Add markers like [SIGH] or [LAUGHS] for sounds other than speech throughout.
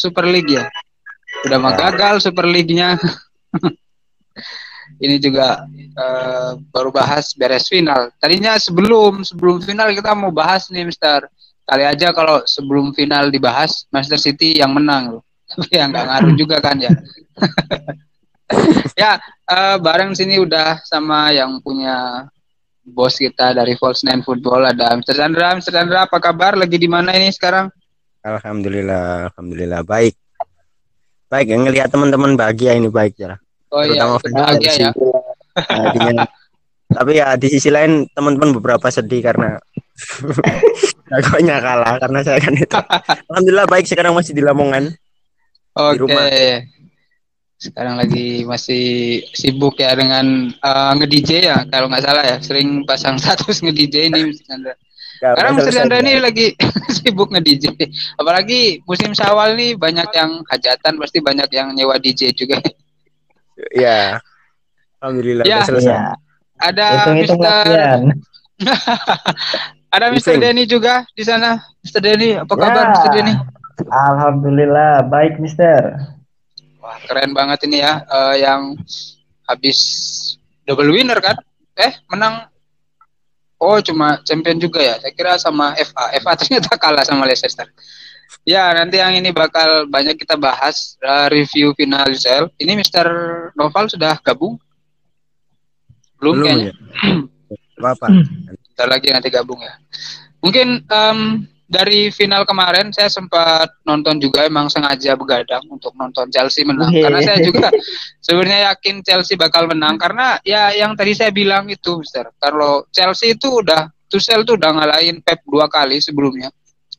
Super League ya. Udah mah Ya. gagal Super League-nya. [LAUGHS] Ini juga eh, baru bahas beres final. Tadinya sebelum sebelum final kita mau bahas nih Mister. Kali aja kalau sebelum final dibahas Manchester City yang menang loh. [LAUGHS] Tapi yang nggak ngaruh juga kan ya. [LAUGHS] ya, eh, bareng sini udah sama yang punya bos kita dari False Nine Football ada Mr. Chandra. Mr. Chandra apa kabar? Lagi di mana ini sekarang? Alhamdulillah, alhamdulillah baik. Baik, yang ngelihat teman-teman bahagia ini baik ya. Oh iya, Terutama fans bahagia ya. Jadinya tapi ya di sisi lain teman-teman beberapa sedih karena [LAUGHS] jagonya kalah karena saya kan itu. Alhamdulillah baik sekarang masih di Lamongan. Oke. rumah. Sekarang lagi masih sibuk ya dengan eh, nge-DJ ya kalau nggak salah ya. Sering pasang status nge-DJ ini. Chandra. Ya, Sekarang udah Mr. Chandra ini lagi [LAUGHS] sibuk nge-DJ. Apalagi musim Syawal nih banyak yang hajatan pasti banyak yang nyewa DJ juga. Ya. Alhamdulillah Ya. udah selesai. Ada Mr. latihan. [LAUGHS] Ada Mr. Bising. Denny juga di sana. Mr. Denny, apa Ya. kabar Mr. Denny? Alhamdulillah baik Mister. Wah, keren banget ini ya eh, yang habis double winner kan? Eh, menang Oh, cuma champion juga ya. Saya kira sama FA. FA [LAUGHS] ternyata kalah sama Leicester. Ya, nanti yang ini bakal banyak kita bahas eh, review final UCL. Ini Mr. Noval sudah gabung? Belum, Belum kayaknya. ya. [CLEARS THROAT] Apa? Bentar lagi nanti gabung ya. Mungkin em, dari final kemarin saya sempat nonton juga emang sengaja begadang untuk nonton Chelsea menang. Wih. karena saya juga [LAUGHS] sebenarnya yakin Chelsea bakal menang. Karena ya yang tadi saya bilang itu Mister. Kalau Chelsea itu udah Tuchel tuh udah ngalahin Pep dua kali sebelumnya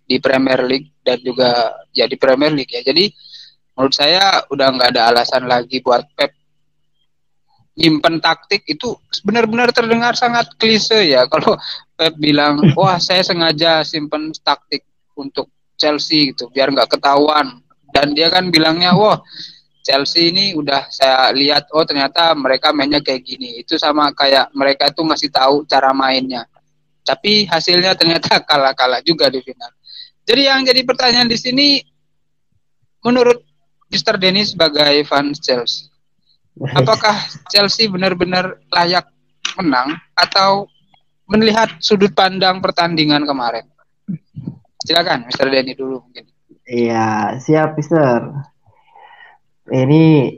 di Premier League dan juga ya di Premier League ya. Jadi menurut saya udah nggak ada alasan lagi buat Pep nyimpen taktik. Itu benar-benar terdengar sangat klise ya. Kalau Pep bilang wah saya sengaja simpen taktik untuk Chelsea gitu biar nggak ketahuan. Dan dia kan bilangnya wah Chelsea ini udah saya lihat oh ternyata mereka mainnya kayak gini. Itu sama kayak mereka tuh ngasih tahu cara mainnya. Tapi hasilnya ternyata [LAUGHS] kalah-kalah juga di final. Jadi yang jadi pertanyaan di sini menurut Mr. Denny sebagai fans Chelsea [LAUGHS] apakah Chelsea benar-benar layak menang atau melihat sudut pandang pertandingan kemarin? Silakan, Mr. Denny dulu mungkin. Iya, siap Mister. Ini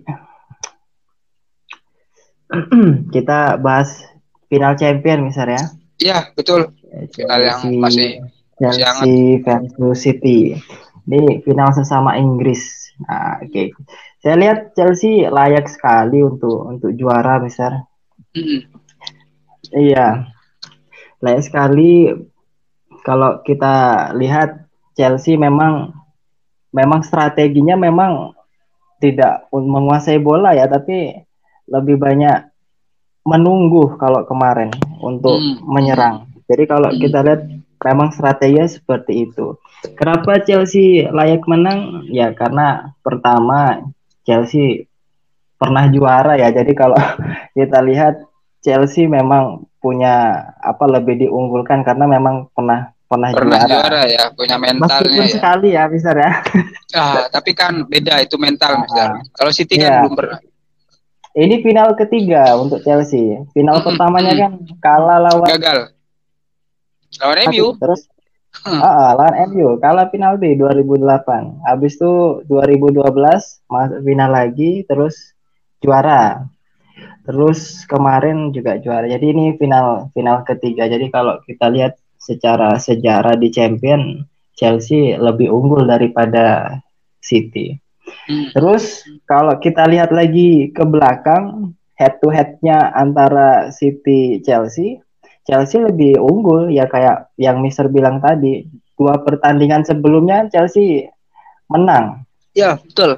[CLEARS THROAT] kita bahas final champion Mister ya. Iya, betul. Final yang Chelsea- masih. Chelsea versus City. Ini final sesama Inggris. Nah, oke. Saya lihat Chelsea layak sekali untuk untuk juara, Mister. Mm-mm. Iya. Layak sekali kalau kita lihat Chelsea memang memang strateginya memang tidak menguasai bola ya, tapi lebih banyak menunggu kalau kemarin untuk Hmm. menyerang. Jadi kalau Hmm. kita lihat memang strateginya seperti itu. Kenapa Chelsea layak menang? Ya karena pertama Chelsea pernah juara ya. Jadi kalau [LAUGHS] kita lihat Chelsea memang punya apa lebih diunggulkan karena memang pernah pernah, Pernah juara. juara ya, punya mentalnya Meskipun ya. sekali ya, bisa ya. [LAUGHS] Ah, tapi kan beda itu mental, Mister. Kalau City kan Iya. belum pernah. Ini final ketiga untuk Chelsea. Final Mm-mm. pertamanya kan kalah lawan Gagal. Lawan MU. terus Hmm. ah, ah, lawan MU kalah final B 2008. Habis itu 2012 masuk final lagi terus juara. Terus kemarin juga juara. Jadi ini final final ketiga. Jadi kalau kita lihat secara sejarah di Champion Chelsea lebih unggul daripada City. Hmm. Terus kalau kita lihat lagi ke belakang head to headnya antara City Chelsea, Chelsea lebih unggul ya kayak yang Mister bilang tadi. Dua pertandingan sebelumnya Chelsea menang, Ya, betul.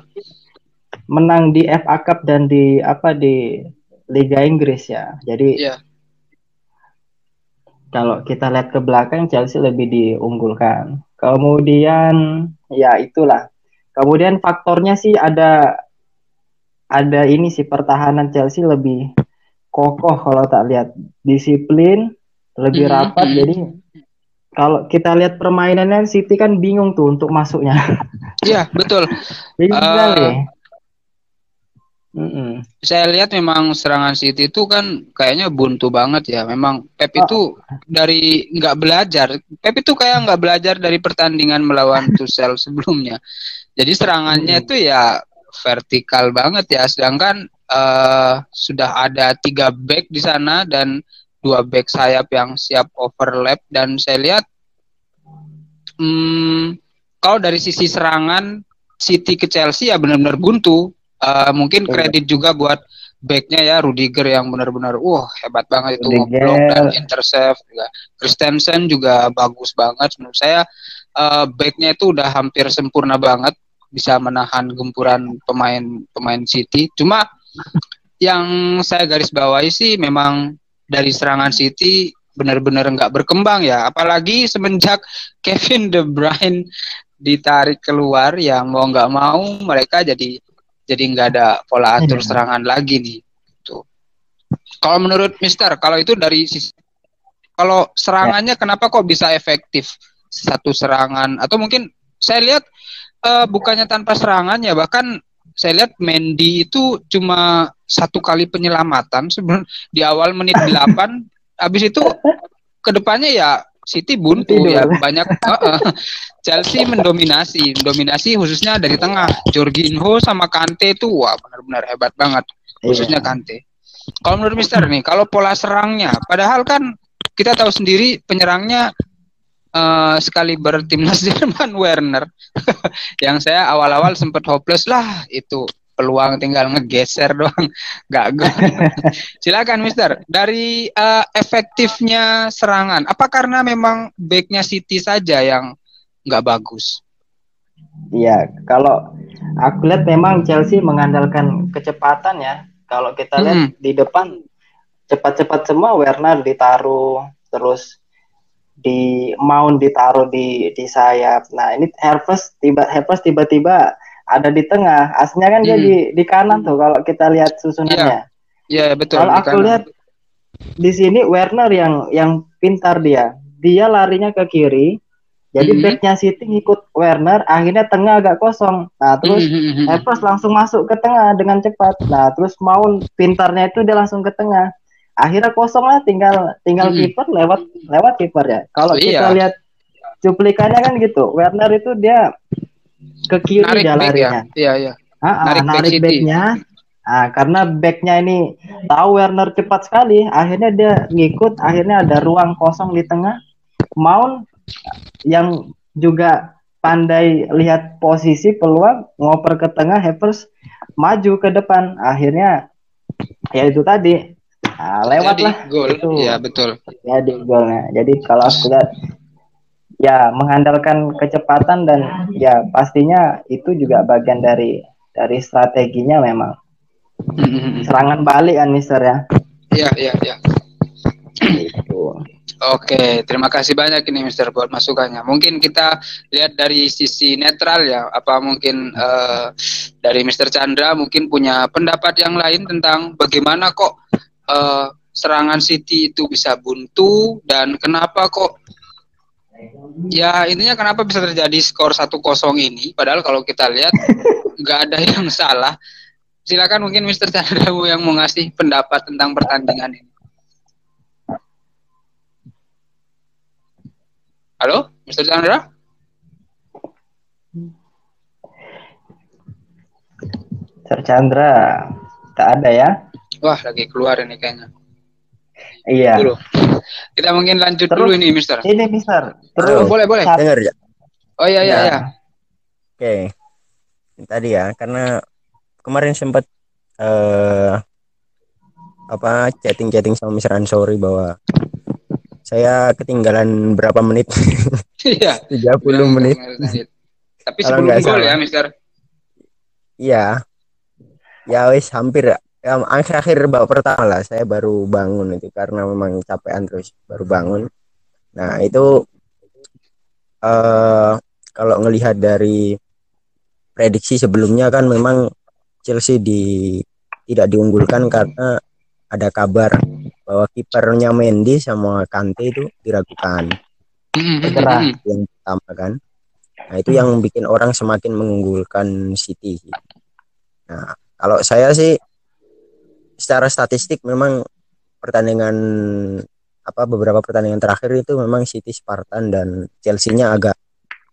menang di FA Cup dan di apa di Liga Inggris ya. Jadi Iya. kalau kita lihat ke belakang Chelsea lebih diunggulkan. Kemudian ya itulah. Kemudian faktornya sih ada ada ini sih pertahanan Chelsea lebih kokoh kalau tak lihat disiplin lebih Hmm, rapat hmm. jadi kalau kita lihat permainannya City kan bingung tuh untuk masuknya. Iya, betul. [LAUGHS] bingung Eh, sekali. Mm-mm. Saya lihat memang serangan City itu kan kayaknya buntu banget ya. Memang Pep Oh. itu dari nggak belajar. Pep itu kayak nggak belajar dari pertandingan melawan [LAUGHS] Tuchel sebelumnya. Jadi serangannya Hmm. itu ya vertikal banget ya. Sedangkan eh, sudah ada tiga back di sana dan dua back sayap yang siap overlap dan saya lihat hmm, kalau dari sisi serangan City ke Chelsea ya benar-benar buntu. Eh, mungkin kredit juga buat backnya ya Rudiger yang benar-benar wah hebat banget itu ngeblok dan intercept juga. Christensen juga bagus banget menurut saya eh, backnya itu udah hampir sempurna banget bisa menahan gempuran pemain-pemain City. Cuma yang saya garis bawahi sih memang dari serangan City benar-benar nggak berkembang ya. Apalagi semenjak [LAUGHS] Kevin De Bruyne ditarik keluar yang mau nggak mau mereka jadi jadi nggak ada pola atur Iya. serangan lagi nih. Tuh. Kalau menurut Mister, kalau itu dari sisi kalau serangannya kenapa kok bisa efektif satu serangan atau mungkin saya lihat eh, bukannya tanpa serangan ya bahkan saya lihat Mendy itu cuma satu kali penyelamatan sebelum di awal menit [LAUGHS] 8 habis itu ke depannya ya City buntu Tidur. ya banyak Heeh. Chelsea mendominasi. Mendominasi khususnya dari tengah. Jorginho sama Kante itu wah benar-benar hebat banget. Khususnya Iya. Kante. Kalau menurut Mister nih kalau pola serangnya padahal kan kita tahu sendiri penyerangnya eh sekali bertimnas [LAUGHS] Jerman Werner. [LAUGHS] Yang saya awal-awal sempat hopeless lah itu. Peluang tinggal ngegeser doang. [LAUGHS] Nggak gol. Silakan Mister. Dari eh, efektifnya serangan apa karena memang backnya City saja yang nggak bagus Iya, kalau aku lihat memang Chelsea mengandalkan kecepatan ya. Kalau kita lihat Hmm. di depan cepat-cepat semua Werner ditaruh, terus di Mount ditaruh di di sayap. Nah, ini Havertz tiba Havertz tiba-tiba ada di tengah. Aslinya kan dia Hmm. di di kanan tuh kalau kita lihat susunannya. ya betul Kalau aku kanan. lihat di sini Werner yang yang pintar dia. Dia larinya ke kiri. Jadi Mhm. backnya City ngikut Werner, akhirnya tengah agak kosong. Nah, terus Hmm, hmm, hmm, hmm. Evers langsung masuk ke tengah dengan cepat. Nah, terus Mount pintarnya itu dia langsung ke tengah. Akhirnya kosong lah, tinggal tinggal Mhm. kiper lewat lewat kiper ya. Kalau Iya. kita lihat cuplikannya kan gitu, Werner itu dia ke kiri narik dia ya iya iya Ah, Narik narik backnya. Ah, karena backnya ini tahu Werner cepat sekali, akhirnya dia ngikut, akhirnya ada ruang kosong di tengah. Mount yang juga pandai lihat posisi peluang ngoper ke tengah, Havertz maju ke depan, akhirnya ya itu tadi ah, lewat Jadi lah gol Itu. iya betul ya di golnya. Jadi kalau aku lihat ya mengandalkan kecepatan dan ya pastinya itu juga bagian dari dari strateginya memang Hmm, hmm, hmm. serangan balik kan Mister ya. iya iya iya Gitu. Oke, terima kasih banyak ini Mister buat masukannya. Mungkin kita lihat dari sisi netral ya, apa mungkin eh, dari Mister Chandra mungkin punya pendapat yang lain tentang bagaimana kok eh, serangan City itu bisa buntu dan kenapa kok ya intinya kenapa bisa terjadi skor 1-0 ini padahal kalau kita lihat nggak ada yang salah. Silakan mungkin Mister Chandra yang mau ngasih pendapat tentang pertandingan ini. Halo, Mr. Chandra? Sir Chandra tak ada ya? Wah, lagi keluar ini kayaknya. Iya. Dulu. Kita mungkin lanjut Terus- dulu ini, Mister. Ini Mister. Oh, Terus boleh, boleh. sat- Dengar ya? Oh iya, iya, Ya. iya. Oke. Tadi ya, karena kemarin sempat eh apa chatting-chatting sama Mr. Ansori bahwa saya ketinggalan berapa menit? [LAUGHS] Iya. 30 menit. Tapi Kalau sebelum gol ya, Mister. Iya. Ya wis hampir ya. Akhir-akhir babak pertama lah saya baru bangun itu karena memang capean terus baru bangun. Nah, itu eh kalau ngelihat dari prediksi sebelumnya kan memang Chelsea di tidak diunggulkan karena ada kabar bahwa kipernya Mendy sama Kante itu diragukan. Hmm, hmm, Cedera. hmm, hmm. yang pertama kan. Nah, itu yang bikin orang semakin mengunggulkan City. Nah, kalau saya sih secara statistik memang pertandingan apa beberapa pertandingan terakhir itu memang City Spartan dan Chelsea-nya agak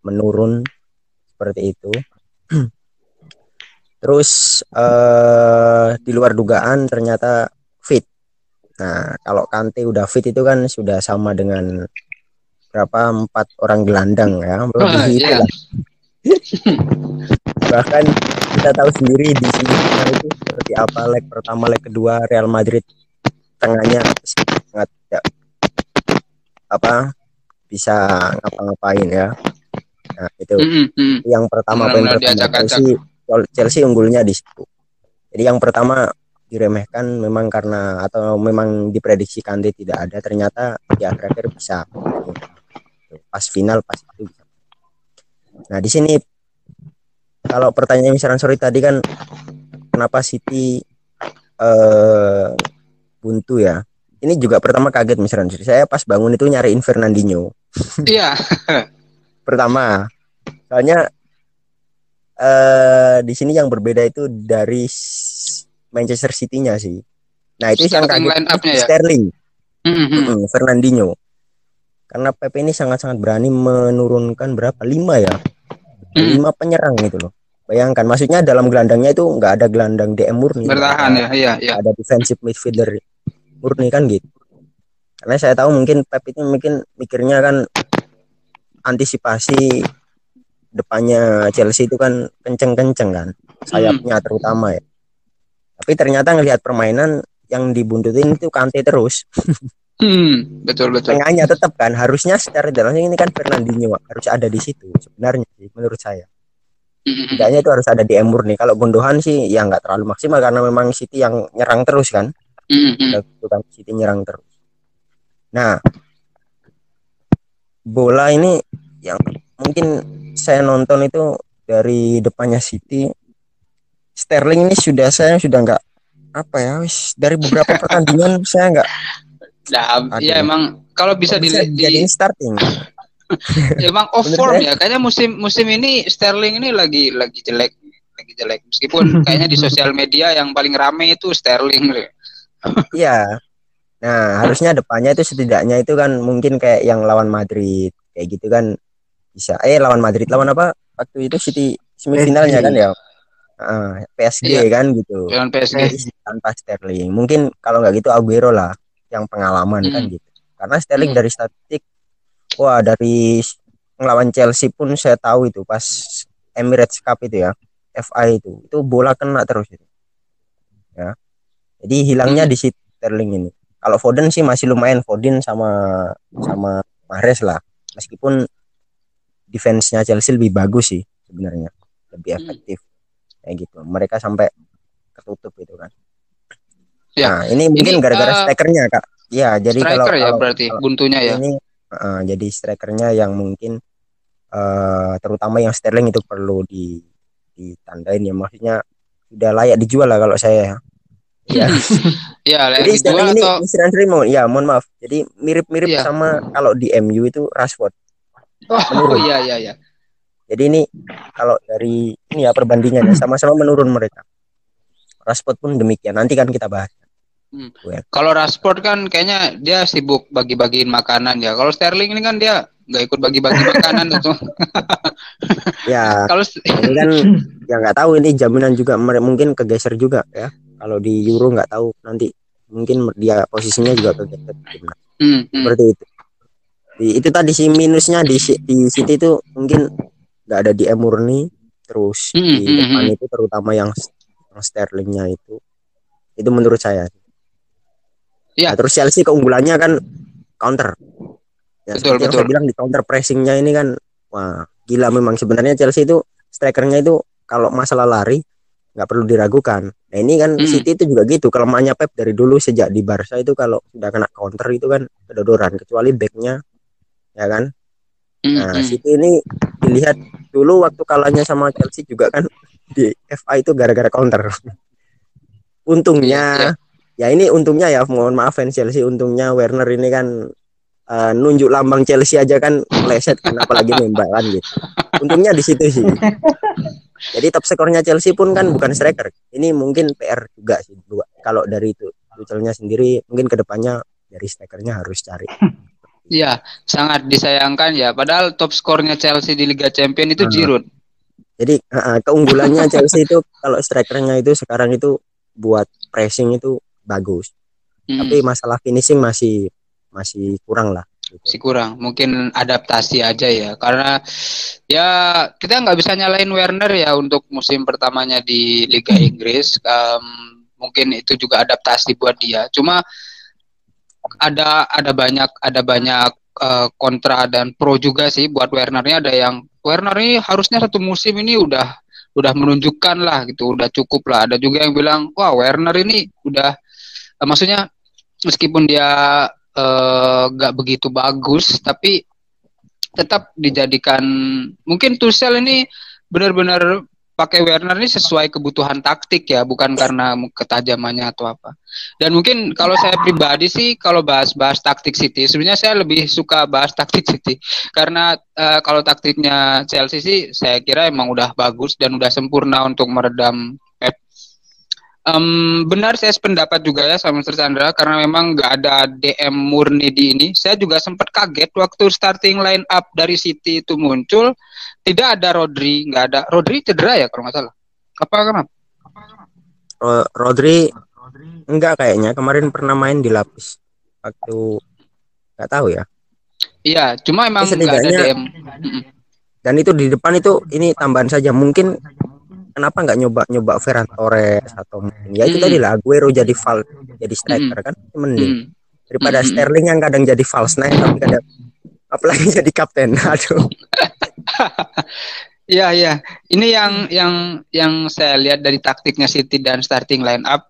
menurun seperti itu. [CLEARS THROAT] Terus eh, di luar dugaan ternyata. Nah, kalau Kante udah fit itu kan sudah sama dengan berapa empat orang gelandang ya, Wah, melebihi itu lah. [LAUGHS] Bahkan kita tahu sendiri di sini itu seperti apa leg pertama, leg kedua Real Madrid tengahnya sangat tidak apa bisa ngapa-ngapain ya. Nah, itu Hmm, hmm, yang pertama poin pertama. Chelsea Chelsea unggulnya di situ. Jadi yang pertama diremehkan memang karena atau memang diprediksi Kante tidak ada ternyata di akhir-akhir bisa. Pas final pas itu bisa. Nah di sini kalau pertanyaan misalnya sorry tadi kan kenapa City eh buntu ya? Ini juga pertama kaget misalnya saya pas bangun itu nyariin Fernandinho. Iya. [LAUGHS] pertama. Soalnya eh di sini yang berbeda itu dari Manchester City-nya sih. Nah itu yang kaget ya? Sterling. Hmm, hmm, hmm. Fernandinho. Karena Pep ini sangat-sangat berani menurunkan berapa? Lima ya? Hmm. lima penyerang gitu loh. Bayangkan maksudnya dalam gelandangnya itu nggak ada gelandang DM murni. Bertahan ya, iya, iya. ada defensive midfielder murni kan gitu. Karena saya tahu mungkin Pep itu mungkin mikirnya kan antisipasi depannya Chelsea itu kan kenceng-kenceng kan. Sayapnya terutama ya tapi ternyata ngelihat permainan yang dibuntutin itu Kante terus Hmm, betul betul. tengahnya tetap kan harusnya secara dalam ini kan Fernandinho harus ada di situ sebenarnya sih menurut saya Hmm, tidaknya itu harus ada di Emur nih kalau Gundogan sih ya nggak terlalu maksimal karena memang City yang nyerang terus kan Hmm, gitu kan City nyerang terus. Nah, bola ini yang mungkin saya nonton itu dari depannya City. Sterling ini sudah saya sudah nggak apa ya, wis dari beberapa pertandingan saya nggak Nah, ya emang kalau bisa di, bisa di starting. [LAUGHS] emang off form saya- ya. Kayaknya musim musim ini Sterling ini lagi lagi jelek, lagi jelek. Meskipun [LAUGHS] kayaknya di sosial media yang paling rame itu Sterling. [LAUGHS] Iya. Nah, harusnya depannya itu setidaknya itu kan mungkin kayak yang lawan Madrid kayak gitu kan bisa. Eh lawan Madrid lawan apa? Waktu itu City semifinalnya PSG. kan ya. PSG Iya. kan gitu. Dengan PSG. Tanpa Sterling. Mungkin kalau nggak gitu Aguero lah yang pengalaman kan Hmm. gitu. Karena Sterling Hmm. dari statistik wah dari ngelawan Chelsea pun saya tahu itu pas Emirates Cup itu ya, FA itu. Itu bola kena terus itu. Ya. Jadi hilangnya Hmm. di situ Sterling ini. Kalau Foden sih masih lumayan Foden sama sama Mahrez lah. Meskipun defense-nya Chelsea lebih bagus sih sebenarnya. Lebih Hmm. Kayak gitu. Mereka sampai ketutup gitu kan. Ya. Nah, ini mungkin Ini, gara-gara eh, strikernya, Kak. Ya, jadi kalau, Striker ya kalau berarti kalau buntunya ya. ini eh, jadi strikernya yang mungkin eh terutama yang Sterling itu perlu di ditandain ya maksudnya sudah layak dijual lah kalau saya ya. [LAUGHS] Ya. Ya, Jadi Sterling dijual ini atau. Andre mau ya mohon maaf. Jadi mirip-mirip Iya. sama kalau di MU itu Rashford. Oh, iya iya iya. Jadi ini kalau dari ini ya perbandingannya sama-sama [CLEARS THROAT] menurun mereka. Rashford pun demikian. Nanti kan kita bahas. Kalau Rashford kan kayaknya dia sibuk bagi-bagiin makanan ya. Kalau Sterling ini kan dia nggak ikut bagi-bagi makanan itu. [LAUGHS] Ya, [LAUGHS] Kalau ini kan [LAUGHS] ya nggak tahu ini jaminan juga mungkin kegeser juga ya. Kalau di Euro nggak tahu nanti mungkin dia posisinya juga kegeser. Hmm, hmm. seperti itu di, itu tadi sih minusnya di Si- di City itu mungkin nggak ada di Murni terus Hmm, di hmm, depan hmm. itu terutama yang, yang Sterlingnya itu itu menurut saya Iya. Nah, terus Chelsea keunggulannya kan counter ya, Betul, betul. saya bilang di counter pressingnya ini kan wah gila memang sebenarnya Chelsea itu strikernya itu kalau masalah lari nggak perlu diragukan nah ini kan Hmm. City itu juga gitu kelemahannya Pep dari dulu sejak di Barca itu kalau sudah kena counter itu kan kedodoran kecuali backnya ya kan Hmm, Nah, hmm. City ini dilihat dulu waktu kalahnya sama Chelsea juga kan di FA itu gara-gara counter. Untungnya Iya, ya ini untungnya ya mohon maaf fans Chelsea untungnya Werner ini kan uh, nunjuk lambang Chelsea aja kan meleset kan apalagi nembak kan gitu. Untungnya di situ sih. Jadi top skornya Chelsea pun kan bukan striker. Ini mungkin PR juga sih dua. Kalau dari itu Tuchelnya sendiri mungkin ke depannya dari strikernya harus cari. Iya, sangat disayangkan ya. Padahal top skornya Chelsea di Liga Champions itu Giroud. Jadi uh, keunggulannya Chelsea itu [LAUGHS] kalau strikernya itu sekarang itu buat pressing itu bagus. Hmm. Tapi masalah finishing masih masih kurang lah. Gitu. Masih kurang. Mungkin adaptasi aja ya. Karena ya kita nggak bisa nyalain Werner ya untuk musim pertamanya di Liga hmm. Inggris. Um, mungkin itu juga adaptasi buat dia. Cuma ada ada banyak ada banyak uh, kontra dan pro juga sih buat Wernernya ada yang Werner ini harusnya satu musim ini udah udah menunjukkan lah gitu, udah cukup lah. Ada juga yang bilang, wah Werner ini udah, uh, maksudnya meskipun dia uh, gak begitu bagus, tapi tetap dijadikan mungkin Tuchel ini benar-benar pakai Werner ini sesuai kebutuhan taktik ya, bukan karena ketajamannya atau apa. Dan mungkin kalau saya pribadi sih kalau bahas-bahas taktik City, sebenarnya saya lebih suka bahas taktik City karena uh, kalau taktiknya Chelsea sih saya kira emang udah bagus dan udah sempurna untuk meredam Pep. Um, benar saya sependapat juga ya sama Mr. Chandra karena memang nggak ada DM murni di ini. Saya juga sempat kaget waktu starting line up dari City itu muncul tidak ada Rodri, nggak ada. Rodri cedera ya kalau nggak salah. Apa kenapa? Rodri enggak kayaknya kemarin pernah main di lapis waktu nggak tahu ya. Iya, cuma emang nggak ada DM. Dan itu di depan itu ini tambahan saja mungkin kenapa nggak nyoba nyoba Ferran Torres atau mungkin ya itu mm. tadi lah Aguero jadi fal jadi striker mm. kan mending mm. daripada mm. Sterling yang kadang jadi false nine tapi kadang apalagi jadi kapten [LAUGHS] aduh [LAUGHS] Iya iya. Ini yang yang yang saya lihat dari taktiknya City dan starting line up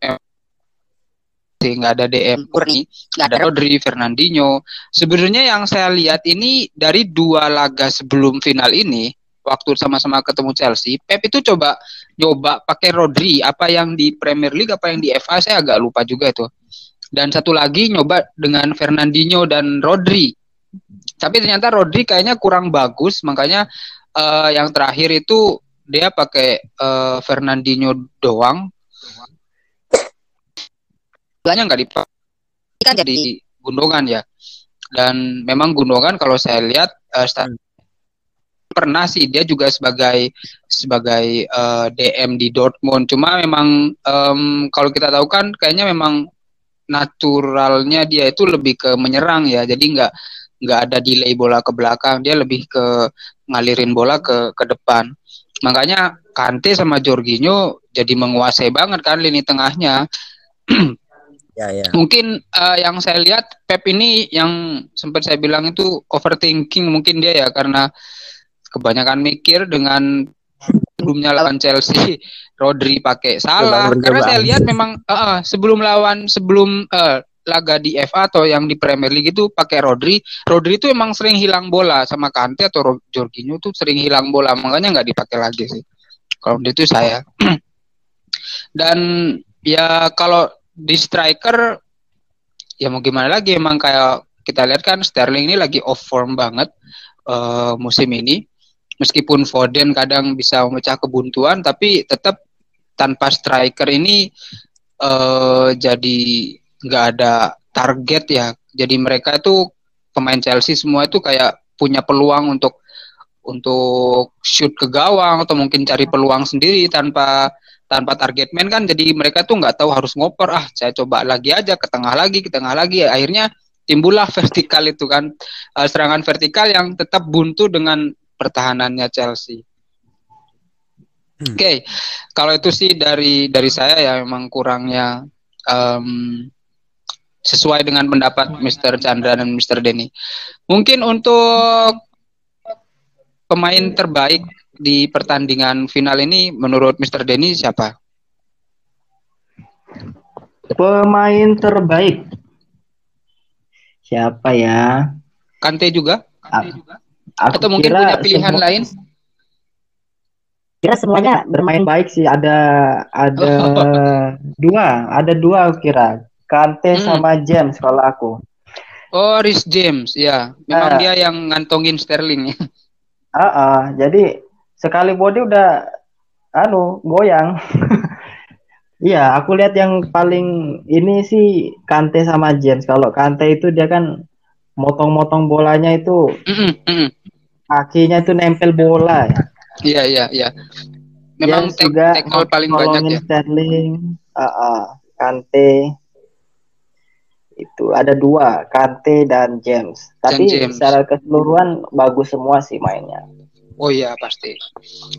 nggak ada DM Murni, nggak ada Rodri, Fernandinho. Sebenarnya yang saya lihat ini dari dua laga sebelum final ini, waktu sama-sama ketemu Chelsea, Pep itu coba nyoba pakai Rodri, apa yang di Premier League, apa yang di FA saya agak lupa juga itu. Dan satu lagi nyoba dengan Fernandinho dan Rodri. Tapi ternyata Rodri kayaknya kurang bagus, makanya uh, yang terakhir itu dia pakai uh, Fernandinho doang. Banyak nggak dipakai kan jadi Gundogan ya. Dan memang Gundogan kalau saya lihat uh, pernah sih dia juga sebagai sebagai uh, DM di Dortmund. Cuma memang um, kalau kita tahu kan kayaknya memang naturalnya dia itu lebih ke menyerang ya. Jadi nggak nggak ada delay bola ke belakang dia lebih ke ngalirin bola ke ke depan. Makanya Kante sama Jorginho jadi menguasai banget kan lini tengahnya. [CLEARS THROAT] Ya, ya. mungkin uh, yang saya lihat Pep ini yang sempat saya bilang itu overthinking mungkin dia ya karena kebanyakan mikir dengan sebelumnya lawan Chelsea [LAUGHS] Rodri pakai salah. Karena saya lihat memang uh, sebelum lawan sebelum uh, laga di FA atau yang di Premier League itu pakai Rodri. Rodri itu emang sering hilang bola sama Kante atau Jorginho tuh sering hilang bola, makanya nggak dipakai lagi sih. Kalau itu saya. [CLEARS THROAT] Dan ya kalau di striker ya mau gimana lagi emang kayak kita lihat kan Sterling ini lagi off form banget uh, musim ini. Meskipun Foden kadang bisa memecah kebuntuan tapi tetap tanpa striker ini uh, jadi nggak ada target ya. Jadi mereka itu pemain Chelsea semua itu kayak punya peluang untuk untuk shoot ke gawang atau mungkin cari peluang sendiri tanpa tanpa target man kan jadi mereka tuh nggak tahu harus ngoper ah saya coba lagi aja ke tengah lagi ke tengah lagi akhirnya timbullah [LAUGHS] vertikal itu kan uh, serangan vertikal yang tetap buntu dengan pertahanannya Chelsea. Hmm. Oke, okay. kalau itu sih dari dari saya ya memang kurangnya um, sesuai dengan pendapat Mr. Chandra dan Mr. Denny. Mungkin untuk pemain terbaik di pertandingan final ini menurut Mr. Denny siapa? Pemain terbaik siapa ya? Kante juga? Kante juga? Atau mungkin punya pilihan semua, lain? Kira semuanya bermain baik sih. Ada ada [LAUGHS] dua, ada dua kira Kante hmm. sama James kalau aku. Oh, Rhys James, ya. Memang Ah. dia yang ngantongin Sterling ya. [LAUGHS] Ah, ah. jadi sekali body udah anu goyang. [LAUGHS] Iya, aku lihat yang paling ini sih Kante sama James. Kalau Kante itu dia kan motong-motong bolanya itu kakinya itu nempel bola ya. Iya, iya, iya. Memang James juga tackle paling banyak ya. Sterling, ah, ah. Kante itu ada dua, Kante dan James. Tapi James. secara keseluruhan bagus semua sih mainnya. Oh iya, pasti.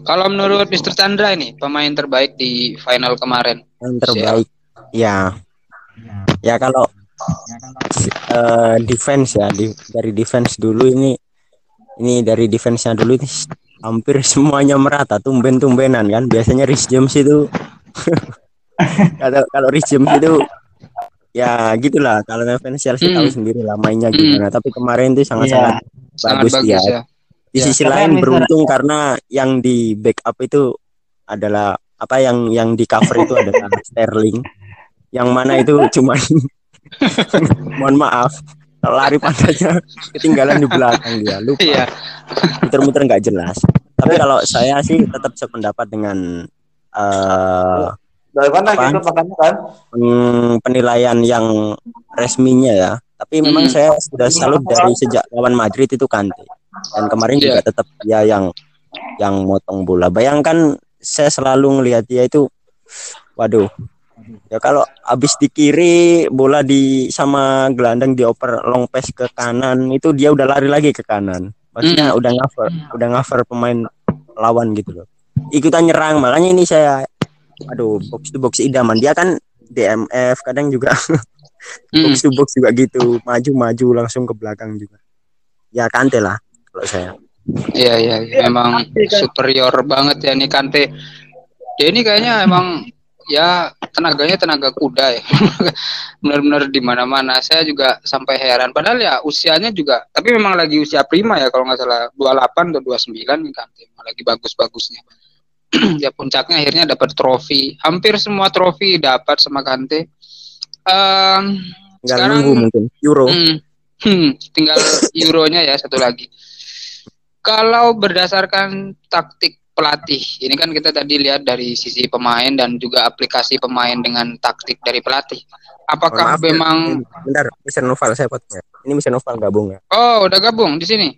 Kalau menurut Mr. Chandra ini, pemain terbaik di final kemarin. yang terbaik ya ya kalau eh, defense ya di, dari defense dulu ini ini dari defense-nya dulu ini hampir semuanya merata tumben-tumbenan kan biasanya Rhys James itu [LAUGHS] kalau kalau Rhys James itu ya gitulah. Kalau fans Chelsea Hmm. tahu sendiri lah mainnya Hmm. gimana. Tapi kemarin itu sangat-sangat Sangat bagus, bagus dia. ya. di Ya, sisi lain beruntung karena yang di backup itu adalah apa yang yang di cover itu adalah [LAUGHS] Sterling. Yang mana itu cuma [LAUGHS] mohon maaf. Lari pantatnya ketinggalan di belakang dia. Lupa. Iya. muter-muter nggak jelas. Tapi kalau saya sih tetap sependapat dengan eh, Dari mana Apaan? gitu makanya kan? pen- penilaian yang resminya ya tapi memang Hmm. saya sudah salut dari sejak lawan Madrid itu Kante dan kemarin Iya. juga tetap dia yang yang motong bola bayangkan saya selalu ngelihat dia itu waduh ya kalau habis di kiri bola di sama gelandang dioper long pass ke kanan itu dia udah lari lagi ke kanan maksudnya Hmm. udah cover udah cover pemain lawan gitu loh ikutan nyerang makanya ini saya aduh box to box idaman dia kan DMF kadang juga Mm. [LAUGHS] box to box juga gitu maju maju langsung ke belakang juga ya Kante lah kalau saya Iya, iya, iya. memang superior banget ya nih Kante. Dia ini kayaknya emang ya tenaganya tenaga kuda ya. [LAUGHS] Benar-benar di mana-mana. Saya juga sampai heran. Padahal ya usianya juga, tapi memang lagi usia prima ya kalau nggak salah 28 atau 29 nih Kante. Emang Lagi bagus-bagusnya. [CLEARS THROAT] ya puncaknya akhirnya dapat trofi. Hampir semua trofi dapat sama Kante. Em, tinggal Sekarang- nunggu mungkin Euro Hmm, hmm, tinggal euronya ya satu lagi. Kalau berdasarkan taktik pelatih, ini kan kita tadi lihat dari sisi pemain dan juga aplikasi pemain dengan taktik dari pelatih. Apakah maaf ya, memang ini bentar Mr. Noval saya potong ya. ini Mr. Noval gabung ya Oh, udah gabung di sini.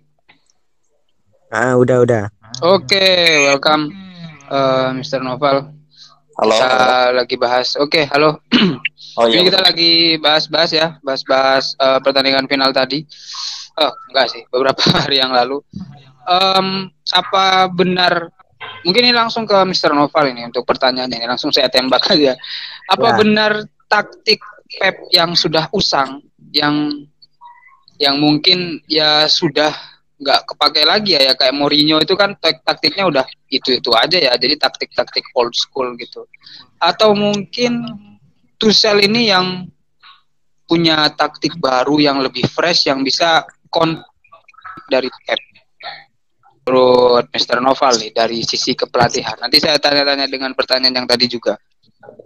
ah udah udah Oke, welcome eh, Mr. Noval. Halo. Kita lagi bahas. Oke, halo. [CLEARS THROAT] Oh iya. Ini kita lagi bahas-bahas ya, bahas-bahas eh, pertandingan final tadi. Oh, enggak sih, beberapa [LAUGHS] hari yang lalu. Em, apa benar? Mungkin ini langsung ke Mr. Noval ini untuk pertanyaannya ini langsung saya tembak [LAUGHS] aja. Apa Ya. benar taktik Pep yang sudah usang, yang yang mungkin ya sudah nggak kepakai lagi ya, ya kayak Mourinho itu kan tak- taktiknya udah itu itu aja ya, jadi taktik-taktik old school gitu. Atau mungkin Tuchel ini yang punya taktik baru yang lebih fresh yang bisa kon dari Pep. Menurut Mr. Noval nih dari sisi kepelatihan. Nanti saya tanya-tanya dengan pertanyaan yang tadi juga.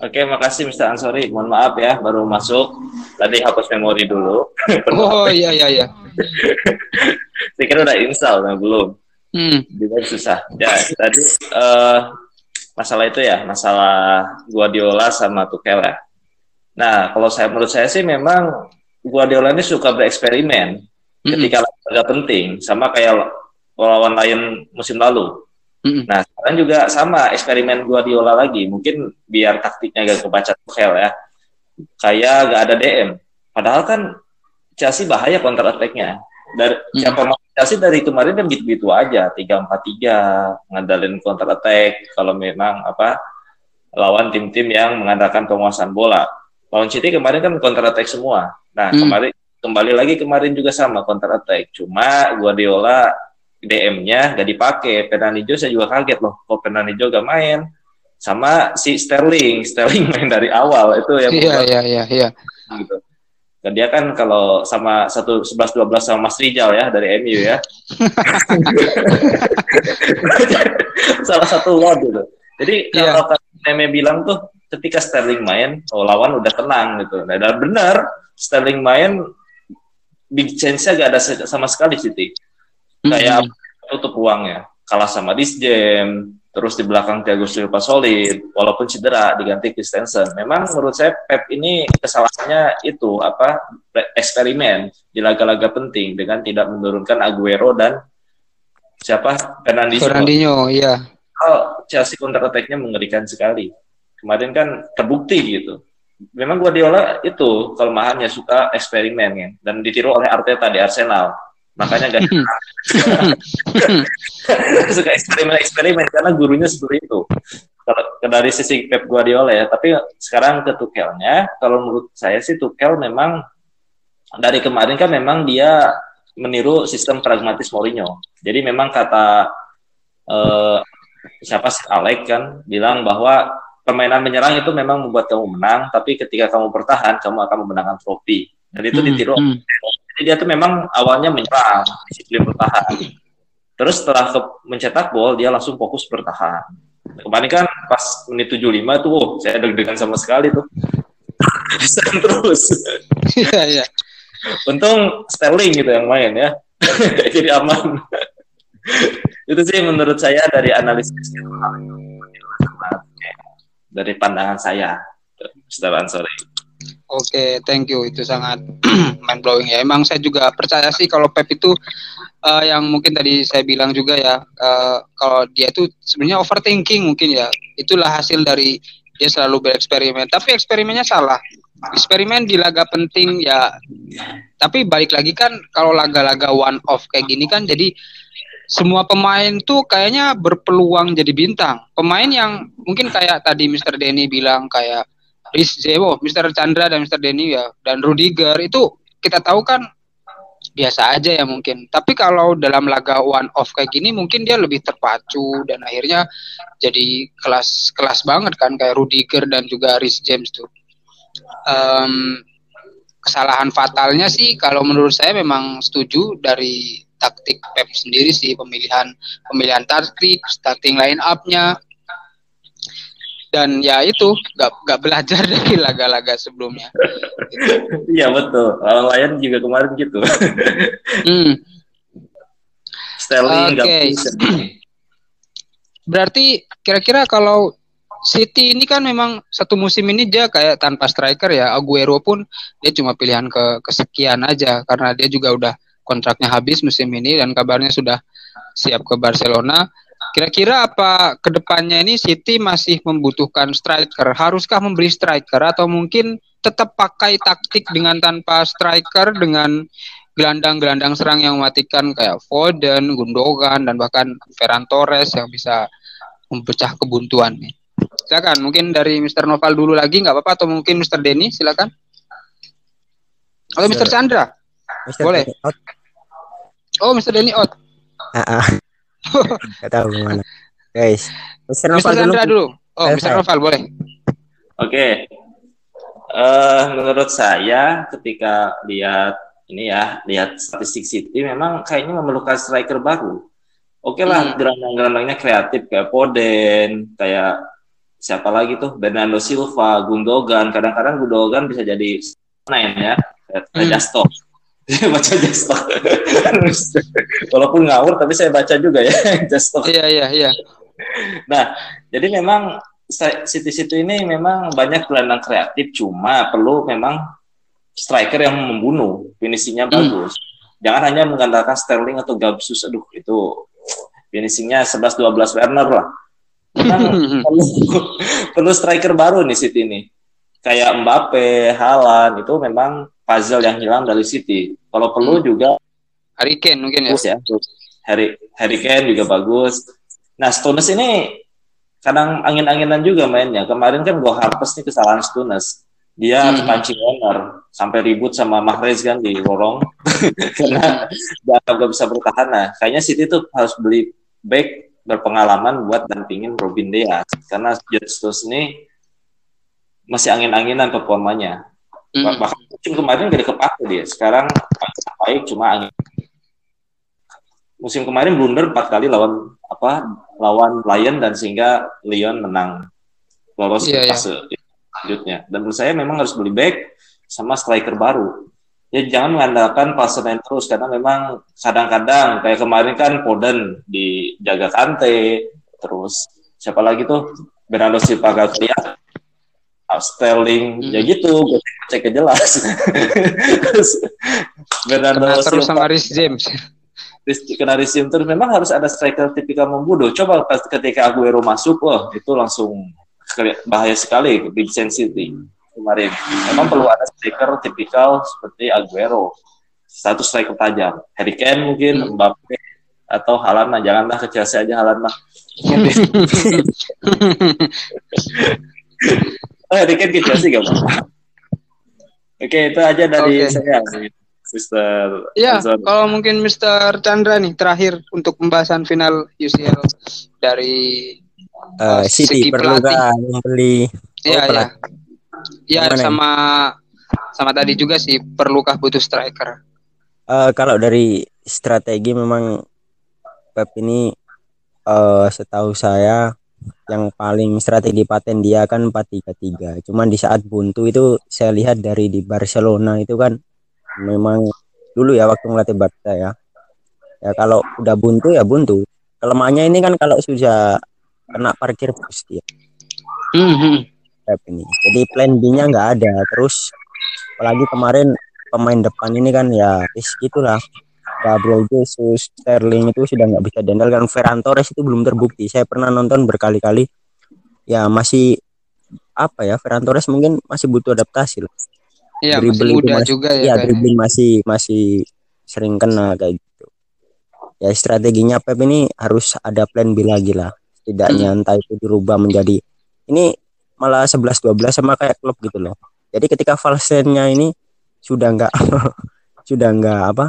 Oke, makasih Mr. Ansori. Mohon maaf ya, baru masuk. Tadi hapus memori dulu. [LAUGHS] Oh iya iya iya. [LAUGHS] Saya kira udah install, nah belum. Hmm. Juga susah. Ya, tadi eh, masalah itu ya, masalah Guardiola sama Tuchel ya. Nah, kalau saya menurut saya sih memang Guardiola ini suka bereksperimen Mm-mm. ketika agak penting, sama kayak lawan lain musim lalu. Mm-mm. Nah, sekarang juga sama eksperimen Guardiola lagi. Mungkin biar taktiknya gak kebaca Tuchel ya. Kayak gak ada DM. Padahal kan Chelsea bahaya counter attack-nya. Dari Hmm. siapa mau Chelsea dari kemarin kan gitu-gitu aja, 3-4-3, ngandalin counter attack kalau memang apa lawan tim-tim yang mengandalkan penguasaan bola. Lawan City kemarin kan counter attack semua. Nah, Hmm. kemarin kembali lagi kemarin juga sama counter attack. Cuma Guardiola DM-nya gak dipakai. Fernandinho saya juga kaget loh, kok Fernandinho gak main. Sama si Sterling, Sterling main dari awal itu yang Iya iya iya iya. gitu. Dan dia kan kalau sama satu sebelas dua belas sama Mas Rijal ya dari MU ya. [LAUGHS] Salah satu lot gitu. Jadi Iya. kalau Neme bilang tuh ketika Sterling main, oh lawan udah tenang gitu. Nah, dan benar Sterling main big chance-nya gak ada sama sekali City. Kayak mm-hmm. tutup ruangnya. Kalah sama Disjam, terus di belakang Thiago Silva solid, walaupun cedera diganti Christensen. Memang menurut saya Pep ini kesalahannya itu apa eksperimen di laga-laga penting dengan tidak menurunkan Aguero dan siapa Fernandinho. Fernandinho, iya. Oh, Chelsea counter attack-nya mengerikan sekali. Kemarin kan terbukti gitu. Memang Guardiola itu kelemahannya suka eksperimen ya, dan ditiru oleh Arteta di Arsenal makanya gak [LAUGHS] suka. Eksperimen-eksperimen karena gurunya seperti itu. Kalau dari sisi Pep Guardiola ya tapi sekarang ke Tuchelnya kalau menurut saya sih Tuchel memang dari kemarin kan memang dia meniru sistem pragmatis Mourinho. Jadi memang kata eh, siapa sih Alec kan bilang bahwa permainan menyerang itu memang membuat kamu menang tapi ketika kamu bertahan kamu akan memenangkan trofi. Dan itu hmm, ditiru hmm, hmm. Jadi dia tuh memang awalnya menyerang, disiplin bertahan. Terus setelah ke, mencetak gol, dia langsung fokus bertahan. Kemarin kan pas menit 75 tuh, oh, saya deg-degan sama sekali tuh. Terus. Iya, iya. Untung Sterling gitu yang main ya. [LAUGHS] Jadi aman. itu sih menurut saya dari analisis dari pandangan saya. Mr. Ansori. Oke, okay, thank you. Itu sangat [CLEARS THROAT] mind blowing ya. Emang saya juga percaya sih kalau Pep itu uh, yang mungkin tadi saya bilang juga ya, uh, kalau dia itu sebenarnya overthinking mungkin ya. Itulah hasil dari dia selalu bereksperimen. Tapi eksperimennya salah. Eksperimen di laga penting ya. Tapi balik lagi kan kalau laga-laga one off kayak gini kan jadi semua pemain tuh kayaknya berpeluang jadi bintang. Pemain yang mungkin kayak tadi Mr. Denny bilang kayak Zewo, Mr. Chandra dan Mr. Denny ya dan Rudiger itu kita tahu kan biasa aja ya mungkin. Tapi kalau dalam laga one off kayak gini mungkin dia lebih terpacu dan akhirnya jadi kelas kelas banget kan kayak Rudiger dan juga Rhys James tuh. Um, kesalahan fatalnya sih kalau menurut saya memang setuju dari taktik Pep sendiri sih pemilihan pemilihan taktik, starting line up-nya dan ya itu gak, gak belajar [LAUGHS] dari laga-laga sebelumnya. [LAUGHS] Iya betul. Orang lain juga kemarin gitu. [LAUGHS] hmm. Sterling okay. [CLEARS THROAT] Berarti kira-kira kalau City ini kan memang satu musim ini dia kayak tanpa striker ya. Aguero pun dia cuma pilihan ke kesekian aja karena dia juga udah kontraknya habis musim ini dan kabarnya sudah siap ke Barcelona. Kira-kira apa ke depannya ini City masih membutuhkan striker? Haruskah memberi striker atau mungkin tetap pakai taktik dengan tanpa striker dengan gelandang-gelandang serang yang mematikan kayak Foden, Gundogan dan bahkan Ferran Torres yang bisa memecah kebuntuan nih. Silakan, mungkin dari Mr. Noval dulu lagi nggak apa-apa atau mungkin Mr. Denny silakan. Atau Mr. Chandra? Mr. Boleh. Out. Oh, Mr. Denny out. Uh -uh. [LAUGHS] Gak tahu gimana. Guys, Mr. Noval dulu. dulu. Oh, Mr. Noval boleh. Oke. Okay. Uh, eh, menurut saya ketika lihat ini ya, lihat statistik City memang kayaknya memerlukan striker baru. Oke okay lah, hmm. gelandang-gelandangnya kreatif kayak Poden, kayak siapa lagi tuh Bernardo Silva, Gundogan. Kadang-kadang Gundogan bisa jadi main ya, kayak hmm. Baca Jastok. Walaupun ngawur tapi saya baca juga ya [LAUGHS] Jastok. Iya iya iya. Nah, jadi memang situ-situ ini memang banyak gelandang kreatif cuma perlu memang striker yang membunuh, finishingnya hmm. bagus. Jangan hanya mengandalkan Sterling atau Gabsus, aduh itu finishingnya 11 12 Werner lah. [LAUGHS] perlu, perlu striker baru nih City ini. Kayak Mbappe, Haaland itu memang puzzle yang hilang dari City. Kalau perlu hmm. juga Harry Kane mungkin ya. ya. Harry Harry Kane juga bagus. Nah, Stones ini kadang angin-anginan juga mainnya. Kemarin kan gue Harpers nih kesalahan Stones. Dia hmm. pancing owner sampai ribut sama Mahrez kan di lorong [LAUGHS] karena dia gak bisa bertahan. Nah, kayaknya City tuh harus beli back berpengalaman buat dampingin Robin Diaz karena Stones ini masih angin-anginan performanya. Mm. Bahkan musim kemarin gak kepake dia. Sekarang baik cuma angin. Musim kemarin blunder empat kali lawan apa lawan Lion dan sehingga Lyon menang lolos yeah, ke iya. fase yeah. selanjutnya. Dan menurut saya memang harus beli back sama striker baru. ya jangan mengandalkan nine terus karena memang kadang-kadang kayak kemarin kan Foden dijaga Kante terus siapa lagi tuh Bernardo Silva gak kelihatan Sterling Hmm. ya gitu gue cek jelas Bernardo terus sama Rhys James. Kena resim terus memang harus ada striker tipikal membunuh. Coba ketika Aguero masuk, wah itu langsung bahaya sekali Vincent City kemarin. Memang perlu ada striker tipikal seperti Aguero. Satu striker tajam. Harry Kane mungkin, Hmm. Mbappe atau Haaland mah janganlah ke Chelsea aja Haaland mah. [LAUGHS] [LAUGHS] [LAUGHS] Oh, Harry Kane ke Chelsea gak apa Oke, itu aja dari Oke. saya, Mister. Ya, kalau mungkin Mr. Chandra nih terakhir untuk pembahasan final UCL dari Eh, Oh, City segi perlu pelatih. kan membeli ya ya. pelatih. Ya sama sama tadi juga sih perlukah butuh striker. Eh, kalau dari strategi memang Pep ini eh setahu saya yang paling strategi paten dia kan 4-3-3. Cuman di saat buntu itu saya lihat dari di Barcelona itu kan memang dulu ya waktu ngelatih Barca ya. Ya kalau udah buntu ya buntu. Kelemahannya ini kan kalau sudah kena parkir bus dia Hmm, hmm. Pep ini. Jadi plan B-nya nggak ada. Terus apalagi kemarin pemain depan ini kan ya is gitulah. Gabriel Jesus, Sterling itu sudah nggak bisa diandalkan. Ferran Torres itu belum terbukti. Saya pernah nonton berkali-kali. Ya masih apa ya Ferran Torres mungkin masih butuh adaptasi lah. Iya, masih Dribbling muda masih- juga ya. Ya kayaknya. dribbling masih masih sering kena kayak gitu. Ya strateginya Pep ini harus ada plan B lagi lah. Setidaknya entah itu dirubah menjadi ini malah 11 12 sama kayak klub gitu loh. Jadi ketika falsennya ini sudah enggak [LAUGHS] sudah enggak apa?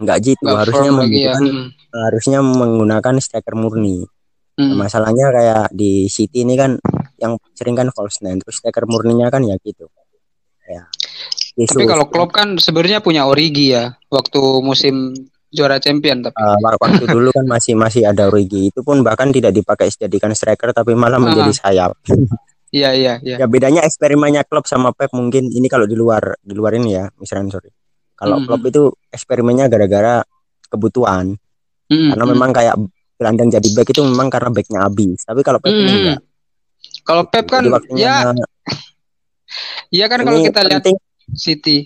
Enggak jitu, Nggak harusnya lagi ya. membutuhkan Hmm. harusnya menggunakan striker murni. Hmm. Masalahnya kayak di City ini kan yang sering kan false nine terus striker murninya kan ya gitu. Ya. Tapi Jesus, kalau Klopp kan sebenarnya punya Origi ya waktu musim juara champion tapi. Uh, wak- waktu dulu kan masih masih ada Origi itu pun bahkan tidak dipakai dijadikan striker tapi malah Ah. menjadi sayap. Iya iya iya. ya bedanya eksperimennya klub sama Pep mungkin ini kalau di luar di luar ini ya misalnya sorry. Kalau Hmm, klub itu eksperimennya gara-gara kebutuhan Hmm, karena hmm. memang kayak gelandang jadi back itu memang karena backnya habis. Tapi kalau Pep ini Hmm. enggak. Kalau Pep kan ya [LAUGHS] ya kan kalau kita lihat penting. City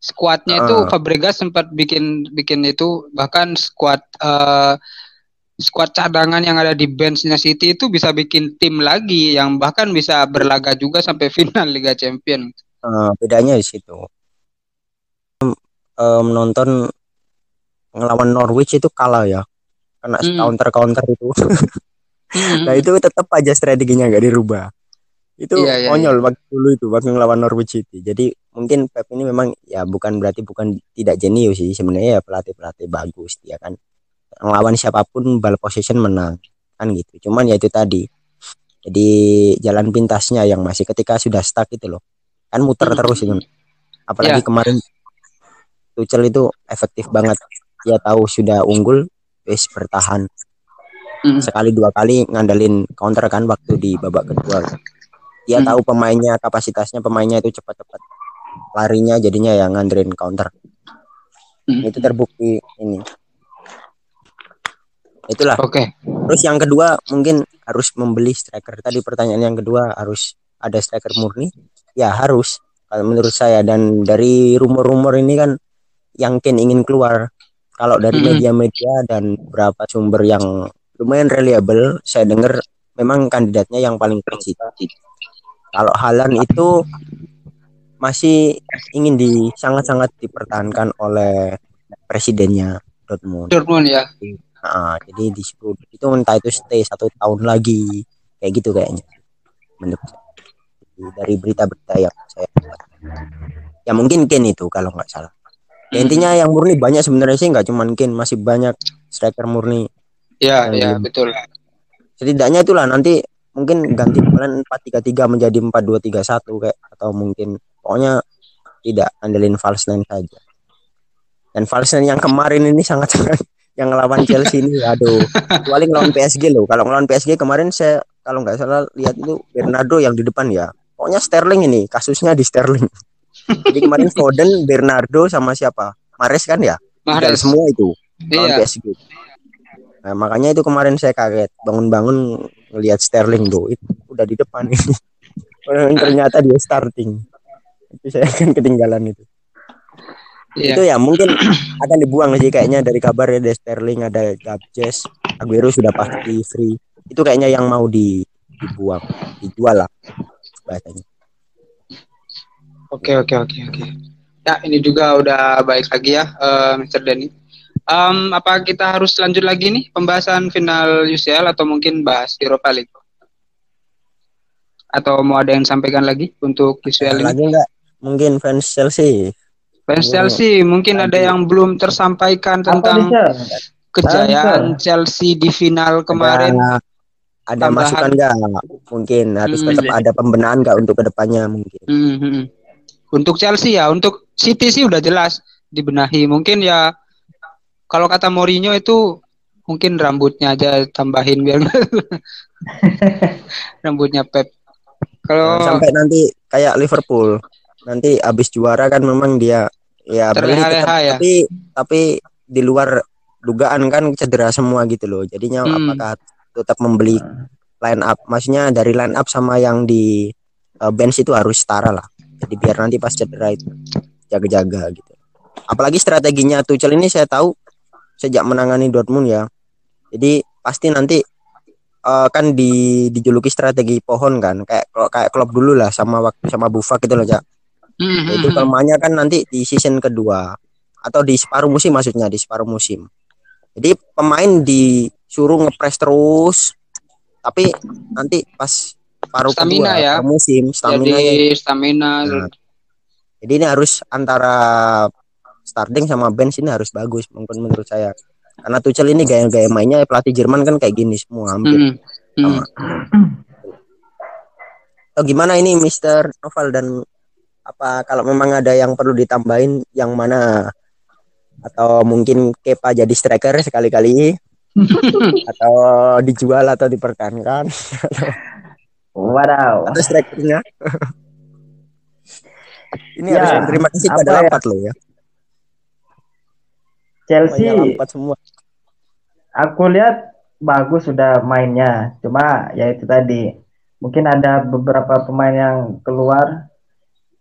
skuadnya Ah. itu Fabregas sempat bikin bikin itu bahkan skuad eh, skuad cadangan yang ada di benchnya City itu bisa bikin tim lagi yang bahkan bisa berlaga juga sampai [LAUGHS] final Liga Champion. Eh, bedanya di situ. Menonton ngelawan Norwich itu kalah ya. Kena Hmm. counter-counter itu. Hmm. [LAUGHS] Nah, itu tetap aja strateginya nggak dirubah. Itu Iya, iya, konyol waktu dulu itu waktu ngelawan Norwich City. Jadi mungkin Pep ini memang ya bukan berarti bukan tidak jenius sih sebenarnya ya pelatih-pelatih bagus dia kan. Ngelawan siapa pun ball possession menang kan gitu. Cuman ya itu tadi. Jadi jalan pintasnya yang masih ketika sudah stuck itu loh. Kan muter Hmm. terus itu. Apalagi Ya. kemarin Tuchel itu efektif banget. Dia tahu sudah unggul, wis bertahan Hmm. sekali dua kali ngandelin counter kan waktu di babak kedua. Dia Hmm. tahu pemainnya kapasitasnya pemainnya itu cepat-cepat larinya jadinya yang ngandelin counter. Hmm. Itu terbukti ini. Itulah. Oke. Terus yang kedua mungkin harus membeli striker. Tadi pertanyaan yang kedua harus ada striker murni. Ya harus kalau menurut saya dan dari rumor-rumor ini kan yang Ken ingin keluar. Kalau dari Hmm. media-media dan beberapa sumber yang lumayan reliable, saya dengar memang kandidatnya yang paling legit. Kalau Halan itu masih ingin di sangat-sangat dipertahankan oleh presidennya Dortmund. Dortmund ya. Nah, jadi disuruh itu entah itu stay satu tahun lagi kayak gitu kayaknya menurut saya. Dari berita-berita yang saya dapat. ya mungkin Ken itu kalau nggak salah ya, intinya yang murni banyak sebenarnya sih nggak cuman Ken masih banyak striker murni. Ya, Yang ya, betul. setidaknya itulah nanti mungkin ganti plan 4-3-3 menjadi 4-2-3-1 kayak atau mungkin pokoknya tidak andelin false nine saja. Dan false nine yang kemarin ini sangat-sangat [LAUGHS] yang ngelawan Chelsea ini aduh. Kecuali ngelawan PSG loh. Kalau ngelawan PSG kemarin saya kalau nggak salah lihat itu Bernardo yang di depan ya. Pokoknya Sterling ini kasusnya di Sterling Jadi kemarin Foden, Bernardo sama siapa? Mares kan ya? Mahrez. semua itu Iya. PSG. Nah, makanya itu kemarin saya kaget bangun-bangun ngelihat Sterling tuh itu udah di depan ini. [LAUGHS] Ternyata dia starting. Itu saya kan ketinggalan itu. Iya. Itu ya mungkin akan dibuang sih kayaknya dari kabar ya ada Sterling, ada Gabjes, Aguero sudah pasti free. Itu kayaknya yang mau di, dibuang, dijual lah bahasanya. Oke oke oke oke. Ya ini juga udah baik lagi ya, eh, Mr. Denny. Em, apa kita harus lanjut lagi nih pembahasan final UCL atau mungkin bahas Europa League? Atau mau ada yang sampaikan lagi untuk UCL ini? Lagi enggak? Mungkin fans Chelsea. Fans Oh, Chelsea mungkin ada yang belum tersampaikan tentang kejayaan Chelsea di final kemarin. Ada, ada Tambahan. masukan enggak? Mungkin harus Hmm. tetap ada pembenahan enggak untuk ke depannya mungkin. Hmm, hmm, hmm. Untuk Chelsea ya, untuk City sih udah jelas dibenahi. Mungkin ya kalau kata Mourinho itu mungkin rambutnya aja tambahin biar [LAUGHS] rambutnya Pep. Kalau sampai nanti kayak Liverpool nanti habis juara kan memang dia ya tetap, ya? tapi tapi di luar dugaan kan cedera semua gitu loh jadinya Hmm. apakah tetap membeli line up maksudnya dari line up sama yang di uh, bench itu harus setara lah jadi biar nanti pas cedera itu jaga-jaga gitu apalagi strateginya Tuchel ini saya tahu sejak menangani Dortmund ya jadi pasti nanti eh, kan di dijuluki strategi pohon kan kayak kayak klub dulu lah sama waktu sama Buffon gitu loh Cak. Hmm, itu hmm, hmm. kelemahannya kan nanti di season kedua atau di separuh musim maksudnya di separuh musim jadi pemain disuruh ngepres terus tapi nanti pas paruh Stamina kedua ya. per musim stamina jadi stamina. Nah, jadi ini harus antara starting sama bench ini harus bagus mungkin menurut saya. Karena Tuchel ini gaya-gaya mainnya pelatih Jerman kan kayak gini semua hampir. Hmm, hmm. Oh, gimana ini Mister Noval? Dan apa kalau memang ada yang perlu ditambahin yang mana? Atau mungkin Kepa jadi striker sekali-kali? [LAUGHS] Atau dijual atau dipertahankan [LAUGHS] Wadaw. atau strikernya [LAUGHS] ini Ya, harus berterima kasih pada ya? Loh ya Chelsea Lampard semua aku lihat bagus sudah mainnya. Cuma ya itu tadi mungkin ada beberapa pemain yang keluar.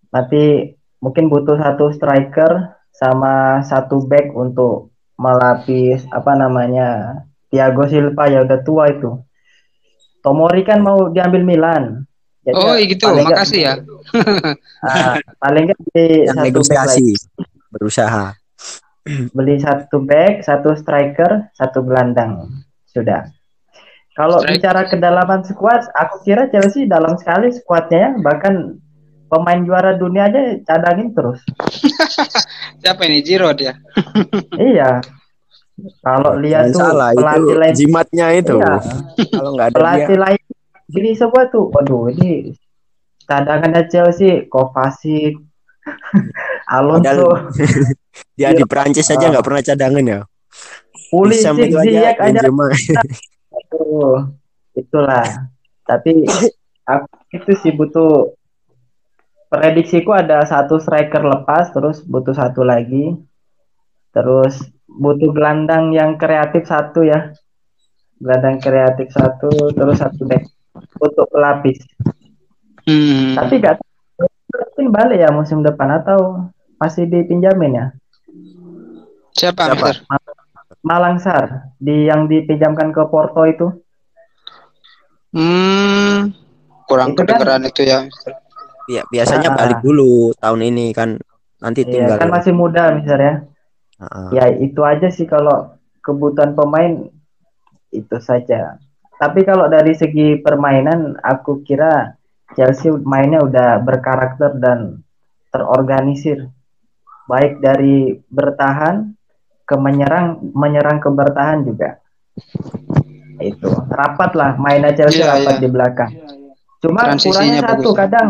Nanti mungkin butuh satu striker sama satu back untuk melapis apa namanya Thiago Silva ya udah tua itu. Tomori kan mau diambil Milan. Jadi Oh gitu, paling nggak- makasih ya. [LAUGHS] ah, paling nggak beli yang satu back negosiasi lagi. berusaha [CLEARS THROAT] beli satu back, satu striker, satu gelandang. Sudah. Kalau bicara kedalaman skuad, aku kira Chelsea dalam sekali skuadnya ya. Bahkan pemain juara dunia aja cadangin terus. [LAUGHS] Siapa ini Giroud ya? iya. Kalau lihat Jangan tuh salah pelatih itu lain, jimatnya itu iya, [LAUGHS] kalau nggak ada dia pelatih lain gini semua tuh. Waduh, ini cadangannya Chelsea, Kovacic, [LAUGHS] Alonso, [LAUGHS] dia di. Prancis saja nggak pernah cadangan ya Pulisic, aja Ziyech aja. Aduh, itulah. Tapi aku itu sih butuh prediksiku ada satu striker lepas, terus butuh satu lagi, terus butuh gelandang yang kreatif satu ya, gelandang kreatif satu, terus satu back untuk pelapis. Hmm. Tapi gak mungkin balik ya musim depan atau masih dipinjamin ya? Siapa, Siapa? Mister? Malangsar di yang dipinjamkan ke Porto itu. Hmm. Kurang Itu kan- kedengeran itu ya, Mister. Iya, biasanya Ah. balik dulu tahun ini kan nanti Iya, tinggal kan masih muda misalnya. Ah, Ya itu aja sih kalau kebutuhan pemain itu saja. Tapi kalau dari segi permainan aku kira Chelsea mainnya udah berkarakter dan terorganisir. Baik dari bertahan ke menyerang, menyerang ke bertahan juga. Itu rapat lah mainnya Chelsea Iya, rapat iya. di belakang. Cuma Transisinya kurangnya satu bagus. kadang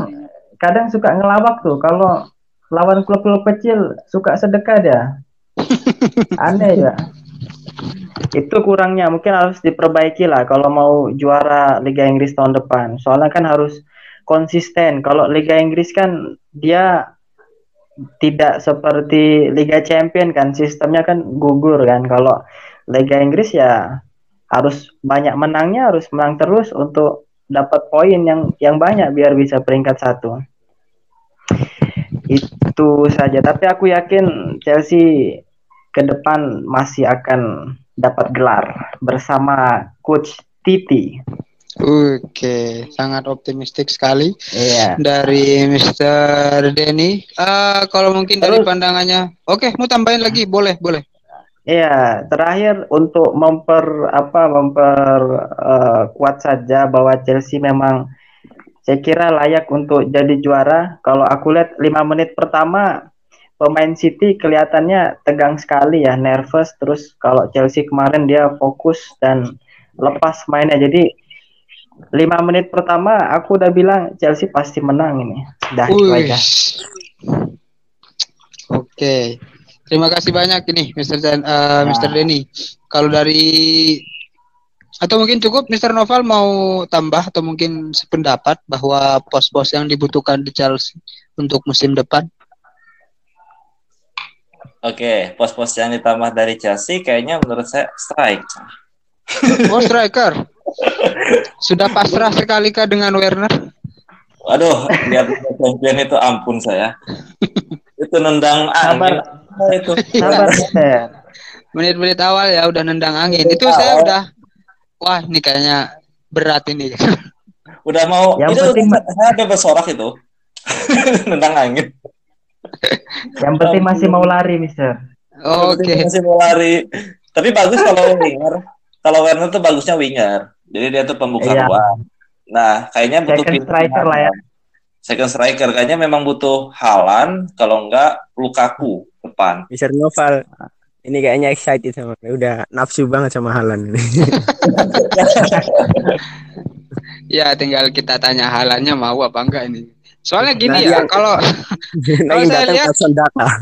kadang suka ngelawak tuh kalau lawan klub-klub kecil suka sedekah dia. Aneh ya. Itu kurangnya mungkin harus diperbaiki lah kalau mau juara Liga Inggris tahun depan. Soalnya kan harus konsisten. Kalau Liga Inggris kan dia tidak seperti Liga Champion kan sistemnya kan gugur kan kalau Liga Inggris ya harus banyak menangnya harus menang terus untuk dapat poin yang yang banyak biar bisa peringkat satu itu saja tapi aku yakin Chelsea ke depan masih akan dapat gelar bersama coach Titi Oke, sangat optimistik sekali iya dari Mr. Denny. Eh, kalau mungkin dari Terus- pandangannya, oke, mau tambahin lagi, boleh, boleh. Iya, terakhir untuk memper apa memper eh, kuat saja bahwa Chelsea memang saya kira layak untuk jadi juara. Kalau aku lihat lima menit pertama pemain City kelihatannya tegang sekali ya, nervous. Terus kalau Chelsea kemarin dia fokus dan lepas mainnya. Jadi lima menit pertama aku udah bilang Chelsea pasti menang ini. Dah itu aja. Oke. Terima kasih banyak ini Mr. Dan, eh, Mr. Nah. Denny. Kalau dari atau mungkin cukup Mr. Noval mau tambah atau mungkin sependapat bahwa pos-pos yang dibutuhkan di Chelsea untuk musim depan. Oke, pos-pos yang ditambah dari Chelsea kayaknya menurut saya strike. [LAUGHS] Oh striker. Sudah pasrah sekali kah dengan Werner? Waduh, lihat [LAUGHS] champion itu ampun saya. itu nendang angin. Sabar, itu. sabar. Menit-menit awal ya udah nendang angin. Itu saya udah wah ini kayaknya berat ini. Udah mau Yang itu penting- saya ada bersorak itu. [LAUGHS] nendang angin. Yang penting masih mau lari, Mister. Oke. Masih mau lari. Tapi bagus kalau winger. Kalau Werner tuh bagusnya winger. Jadi dia tuh pembuka Iya. ruang. Nah, kayaknya butuh Second striker lah ya. Second striker kayaknya memang butuh Halan, kalau enggak Lukaku depan. Mr. Noval ini kayaknya excited sama udah nafsu banget sama Halan ini. [LAUGHS] [LAUGHS] Ya tinggal kita tanya halannya mau apa enggak ini. Soalnya gini Nah, ya, yang- [LAUGHS] kalau Nah, yang saya lihat- Data. [LAUGHS]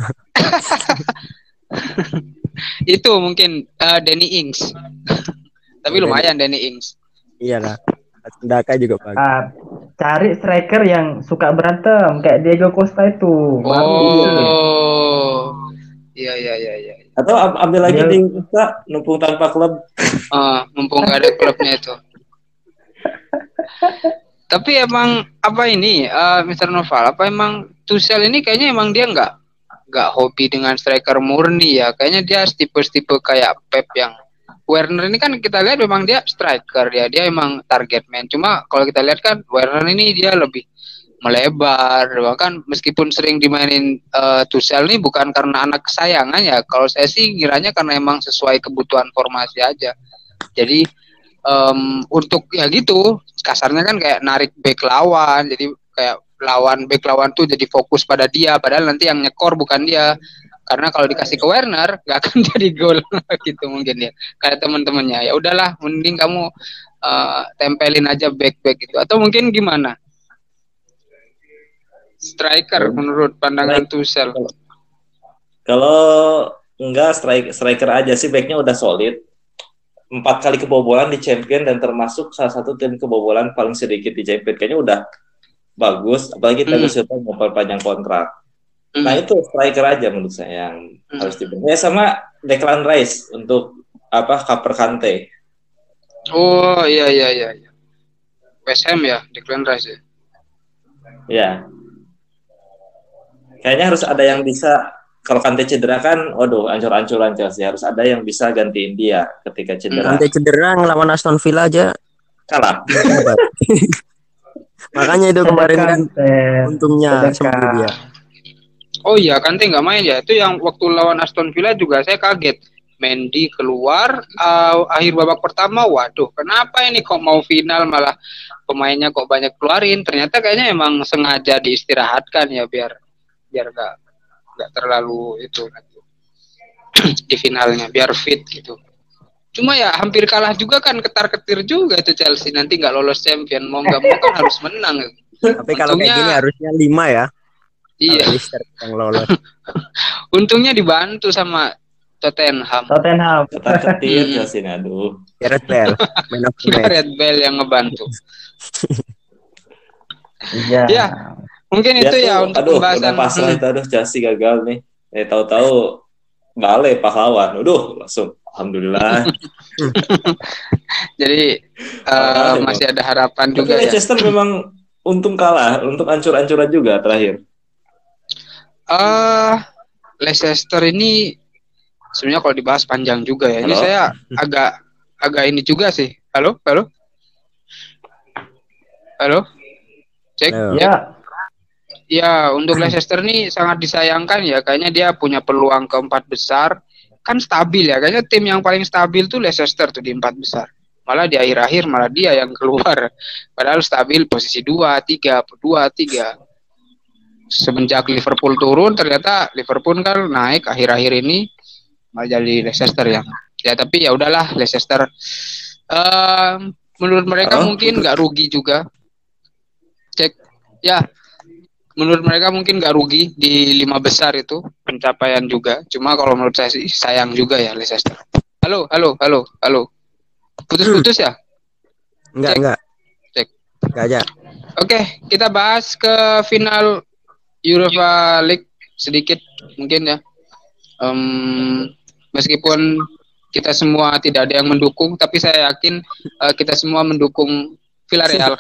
itu mungkin eh, Danny Ings. [LAUGHS] Tapi Oh, lumayan Danny Ings. Iyalah. Hudson Data juga bagus. Ah, cari striker yang suka berantem kayak Diego Costa itu. Oh. Iya iya iya iya. Atau am- ambil lagi Dia- di kita numpung tanpa klub. Ah, mumpung gak ada klubnya itu. Tapi emang apa ini, eh, Mr. Noval? Apa emang Tuchel ini kayaknya emang dia nggak nggak hobi dengan striker murni ya? Kayaknya dia tipe-tipe kayak Pep yang Werner ini kan kita lihat memang dia striker ya, dia emang target man. Cuma kalau kita lihat kan Werner ini dia lebih melebar, bahkan meskipun sering dimainin eh, Tuchel ini bukan karena anak kesayangan ya. Kalau saya sih ngiranya karena emang sesuai kebutuhan formasi aja. Jadi em, untuk ya gitu kasarnya kan kayak narik back lawan jadi kayak lawan back lawan tuh jadi fokus pada dia padahal nanti yang nyekor bukan dia. Karena kalau dikasih ke Werner [LAUGHS] nggak akan jadi gol [LAUGHS] gitu mungkin ya. Kayak teman-temannya ya udahlah mending kamu eh, tempelin aja back back gitu. Atau mungkin gimana? Striker menurut pandangan Tuchel. Kalau enggak strike, striker aja sih backnya udah solid. Empat kali kebobolan di champion dan termasuk salah satu tim kebobolan paling sedikit di champion. Kayaknya udah bagus. Apalagi Hmm. Thiago Silva mau perpanjang kontrak. Nah Hmm. itu striker aja menurut saya yang Hmm. harus dibeli. Ya sama Declan Rice untuk apa Kaper Kante. oh iya iya iya iya. West Ham ya Declan Rice ya Ya. Kayaknya harus ada yang bisa kalau Kante cedera kan, waduh, ancur-ancuran Chelsea. Harus ada yang bisa gantiin dia ketika cedera. Nanti cedera ngelawan Aston Villa aja Kalah. [LAUGHS] Makanya itu kemarin kan untungnya sembuh dia. Oh iya, Kante nggak main ya. Itu yang waktu lawan Aston Villa juga saya kaget. Mendy keluar uh, akhir babak pertama. Waduh, kenapa ini kok mau final malah pemainnya kok banyak keluarin? Ternyata kayaknya emang sengaja diistirahatkan ya biar biar nggak nggak terlalu itu nanti [CLEARS THROAT] di finalnya biar fit gitu. Cuma ya hampir kalah juga kan ketar-ketir juga tuh Chelsea nanti nggak lolos champion mau nggak mau kan harus menang. Tapi kalau kayak Untungnya- gini harusnya lima ya. Iya, yang lolos. [LAUGHS] untungnya dibantu sama Tottenham. Tottenham. Ketar ketir Hmm. Chelsea aduh. Gareth Bale, man of the [LAUGHS] match. Gareth Bale yang ngebantu. [LAUGHS] Iya. Ya. Mungkin Dia itu ya tuh, untuk aduh, pembahasan. udah pasrah Hmm. itu, aduh Chelsea gagal nih. Eh tahu-tahu Bale pahlawan. Aduh, langsung alhamdulillah. [LAUGHS] Jadi eh, emang. masih ada harapan Tapi juga ya. Leicester memang untung kalah, untung ancur-ancuran juga terakhir. Eh Leicester ini sebenarnya kalau dibahas panjang juga ya. Ini Halo? saya agak agak ini juga sih. Halo, halo, halo. Cek. Ayo. Ya, Ya, untuk Leicester nih sangat disayangkan ya. Kayaknya dia punya peluang keempat besar. Kan stabil ya. Kayaknya tim yang paling stabil tuh Leicester tuh di empat besar. Malah di akhir-akhir malah dia yang keluar. [LAUGHS] Padahal stabil posisi dua, tiga, dua, tiga. Semenjak Liverpool turun, ternyata Liverpool kan naik akhir-akhir ini malah jadi Leicester yang. Ya tapi ya udahlah Leicester. Eh, menurut mereka Oh, mungkin nggak rugi juga. Cek, ya menurut mereka mungkin nggak rugi di lima besar itu pencapaian juga. Cuma kalau menurut saya sih sayang juga ya Leicester. Halo, halo, halo, halo. Putus-putus ya? Enggak, Cek. enggak. Cek. Enggak aja. Oke, kita bahas ke final Europa League sedikit mungkin ya. Em, meskipun kita semua tidak ada yang mendukung, tapi saya yakin eh, kita semua mendukung Villarreal.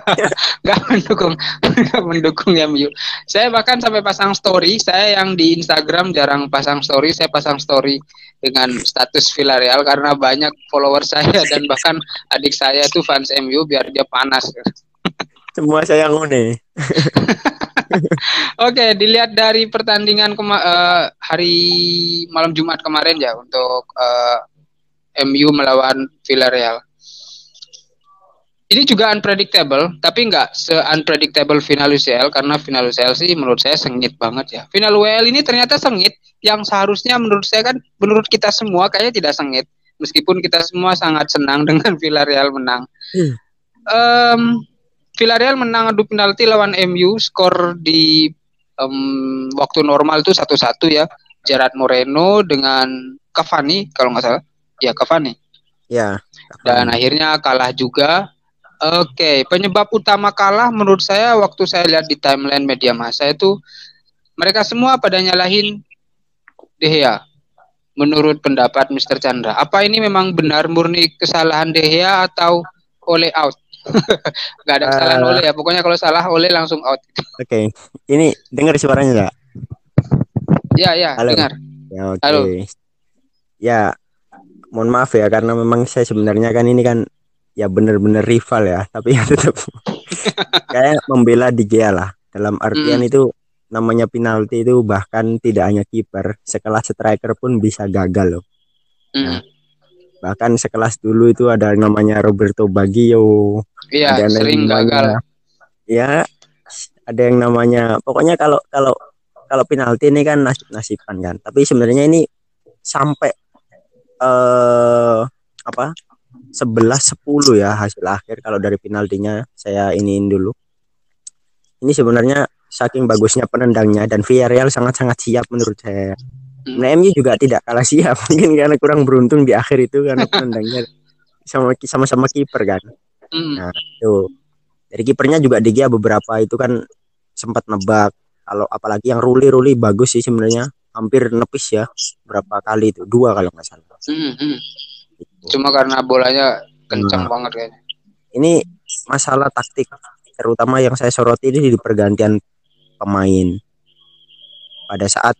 [LAUGHS] Gak mendukung, gak mendukung MU. Saya bahkan sampai pasang story, saya yang di Instagram jarang pasang story, saya pasang story dengan status Villarreal karena banyak follower saya [LAUGHS] dan bahkan adik saya tuh fans MU biar dia panas. Semua saya ngune. [LAUGHS] Oke, dilihat dari pertandingan kema- eh, hari malam Jumat kemarin ya untuk eh, MU melawan Villarreal. Ini juga unpredictable, tapi nggak se-unpredictable final UCL karena final UCL sih menurut saya sengit banget ya. Final UEL ini ternyata sengit yang seharusnya menurut saya kan menurut kita semua kayaknya tidak sengit meskipun kita semua sangat senang [LAUGHS] dengan Villarreal menang. Hmm. Em, Villarreal menang adu penalti lawan MU skor di em, waktu normal itu satu-satu ya. Gerard Moreno dengan Cavani kalau nggak salah. Ya Cavani. Ya. Dan akhirnya kalah juga. Oke, penyebab utama kalah menurut saya waktu saya lihat di timeline media massa itu mereka semua pada nyalahin De Gea. Menurut pendapat Mr. Chandra, apa ini memang benar murni kesalahan De Gea atau oleh out? [LAUGHS] Gak ada kesalahan Eh. oleh ya, pokoknya kalau salah oleh langsung out. [LAUGHS] Oke. Ini dengar suaranya enggak? Ya ya, Halo. dengar. Ya, oke. Halo. Ya, mohon maaf ya karena memang saya sebenarnya kan ini kan ya bener-bener rival ya, tapi ya tetap [LAUGHS] kayak membela di Gea lah. Dalam artian Hmm. itu namanya penalti itu bahkan tidak hanya kiper, sekelas striker pun bisa gagal loh. Hmm. Bahkan sekelas dulu itu ada namanya Roberto Baggio, Iya, ada yang sering namanya- gagal. Ya, ada yang namanya pokoknya kalau kalau kalau penalti ini kan nasib-nasiban kan. Tapi sebenarnya ini sampai eh apa? 11 10 ya hasil akhir kalau dari penaltinya saya iniin dulu. Ini sebenarnya saking bagusnya penendangnya dan Villarreal sangat-sangat siap menurut saya. Hmm. Nah, MU juga tidak kalah siap [LAUGHS] mungkin karena kurang beruntung di akhir itu karena penendangnya sama sama-sama kiper kan. Hmm. Nah, itu dari kipernya juga Gea beberapa itu kan sempat nebak kalau apalagi yang Ruli-Ruli bagus sih sebenarnya hampir nepis ya berapa kali itu dua kalau nggak salah hmm. Gitu. Cuma karena bolanya kencang Nah. banget kayaknya. ini masalah taktik terutama yang saya soroti ini di pergantian pemain pada saat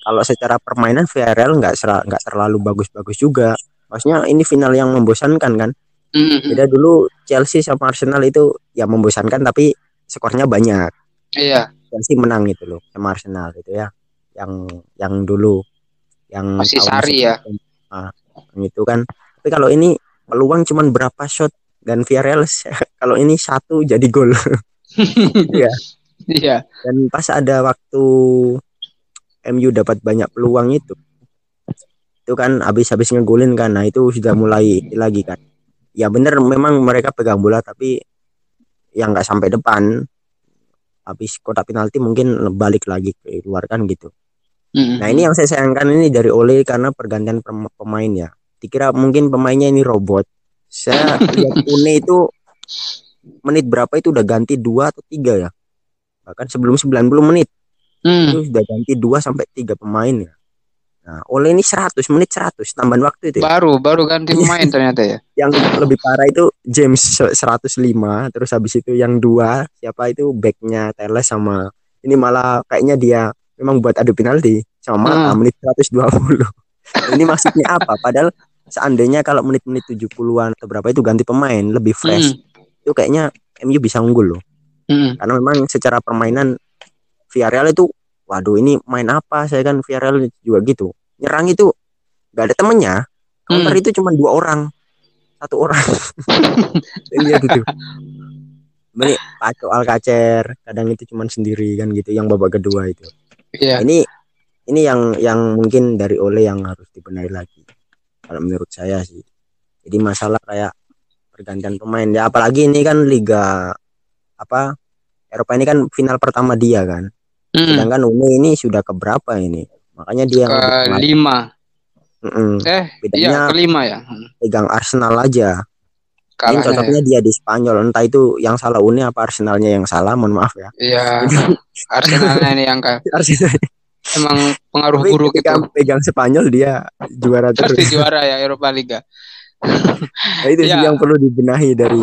kalau secara permainan Villarreal nggak nggak terlalu bagus-bagus juga maksudnya ini final yang membosankan kan Hmm, hmm. beda dulu Chelsea sama Arsenal itu ya membosankan tapi skornya banyak Iya, Chelsea menang itu loh sama Arsenal itu ya yang yang dulu yang Masih Sari ya? ah, itu kan. Tapi kalau ini peluang cuman berapa shot dan Villarreal [LAUGHS] kalau ini satu jadi gol. [LAUGHS] Iya. iya. dan pas ada waktu MU dapat banyak peluang itu itu kan habis-habis ngegolin kan nah itu sudah mulai lagi kan. Ya bener memang mereka pegang bola tapi yang nggak sampai depan. Habis kotak penalti mungkin balik lagi ke luar kan gitu Hmm, nah ini yang saya sayangkan ini dari Ole karena pergantian pem- pemain ya dikira mungkin pemainnya ini robot saya [LAUGHS] lihat Une itu menit berapa itu udah ganti dua atau tiga ya bahkan sebelum 90 menit Hmm. itu sudah ganti 2 sampai 3 pemain ya. Nah, oleh ini 100 menit 100 tambahan waktu itu. ya. Baru baru ganti [LAUGHS] pemain ternyata ya. Yang lebih parah itu James 105 terus habis itu yang dua siapa itu backnya Teles sama ini malah kayaknya dia memang buat adu penalti sama Mata Hmm. [LAUGHS] menit 120. ini maksudnya apa? Padahal seandainya kalau menit-menit 70-an atau berapa itu ganti pemain lebih fresh Hmm. itu kayaknya MU bisa unggul loh. Hmm. Karena memang secara permainan Villarreal itu waduh ini main apa saya kan Villarreal juga gitu. Nyerang itu nggak ada temennya. Counter Hmm. itu cuma dua orang. Satu orang. [LAUGHS] Lihat itu. Ini Paco Alcacer kadang itu cuma sendiri kan gitu yang babak kedua itu. Iya. Ini ini yang yang mungkin dari Ole yang harus dibenahi lagi. Kalau menurut saya sih. Jadi masalah kayak pergantian pemain ya apalagi ini kan liga apa Eropa ini kan final pertama dia kan. Hmm. Sedangkan Une ini sudah keberapa ini? Makanya dia yang lebih kuat. Kelima. Mm-mm. Eh, Bedanya iya kelima ya. Pegang Arsenal aja. Ya. cocoknya dia di Spanyol. Entah itu yang salah Une apa Arsenalnya yang salah. Mohon maaf ya. Iya. [LAUGHS] Arsenalnya ini yang ke- Arsenal emang pengaruh Tapi buruk itu. pegang Spanyol dia juara terus. Pasti juara ya Eropa Liga. [LAUGHS] Nah, itu Ya. yang perlu dibenahi dari.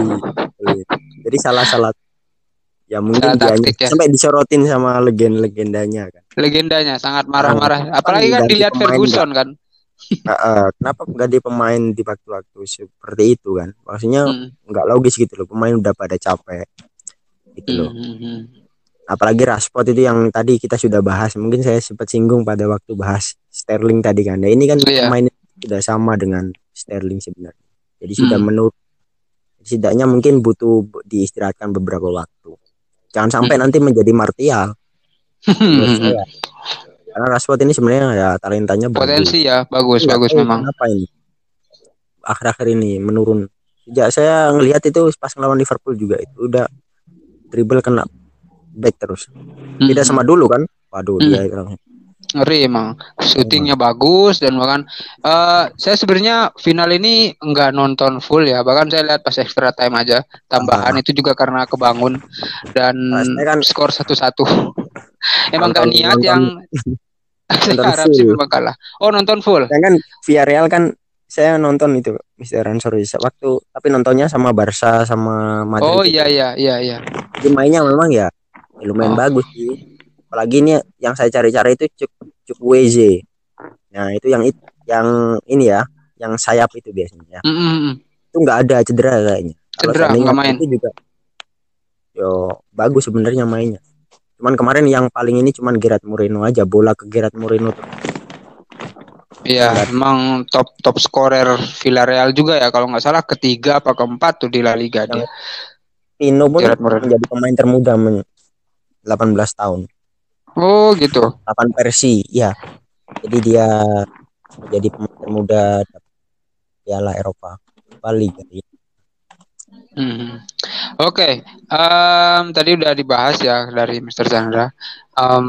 Jadi salah-salah ya mungkin Salah dia ya. sampai disorotin sama legend-legendanya kan. Legendanya sangat marah-marah. Apalagi kan dilihat Ferguson kan. Ah, ah, kenapa nggak di pemain di waktu-waktu seperti itu kan? Maksudnya Hmm. nggak logis gitu loh. Pemain udah pada capek gitu loh. Hmm, hmm, hmm. apalagi Rashford itu yang tadi kita sudah bahas mungkin saya sempat singgung pada waktu bahas Sterling tadi kan nah, ini kan Iya. pemain sudah sama dengan Sterling sebenarnya jadi sudah Hmm. menurut setidaknya mungkin butuh diistirahatkan beberapa waktu jangan sampai Hmm. nanti menjadi Martial [LAUGHS] Hmm. Karena Rashford ini sebenarnya ya talentanya bagus. Potensi ya bagus Nggak bagus tahu memang. kenapa ini? Akhir-akhir ini menurun. Sejak saya ngelihat itu pas ngelawan Liverpool juga itu udah dribble kena back terus. Tidak Hmm. sama dulu kan? Waduh Hmm. dia ngeri emang. Syutingnya bagus dan bahkan eh saya sebenarnya final ini nggak nonton full ya. Bahkan saya lihat pas extra time aja tambahan Ah. itu juga karena kebangun dan Ah, saya kan- skor satu-satu. [LAUGHS] Emang Nonton- niat nonton- yang harap sih memang kalah oh nonton full Saya kan Villarreal kan saya nonton itu Mister Ansori waktu tapi nontonnya sama Barca sama Madrid. oh iya iya iya iya Jadi mainnya memang ya, ya lumayan Oh. bagus sih. Apalagi ini yang saya cari-cari itu Cuk Cuk Weze. Nah, itu yang it- yang ini ya, yang sayap itu biasanya. Mm, mm, mm. Itu nggak ada cedera kayaknya. Cedera, nggak main. Itu juga yo bagus sebenarnya mainnya. Cuman kemarin yang paling ini cuman Gerard Moreno aja, bola ke Gerard Moreno tuh. Iya, emang top top scorer Villarreal juga ya kalau nggak salah ketiga apa keempat tuh di La Liga dia. Pino pun Gerard Moreno. menjadi pemain termuda men 18 tahun. Oh gitu. 8 versi, ya. Jadi dia menjadi pemain termuda Piala Eropa Bali gitu. Hmm. Oke, em, tadi udah dibahas ya dari Mr. Chandra. Em,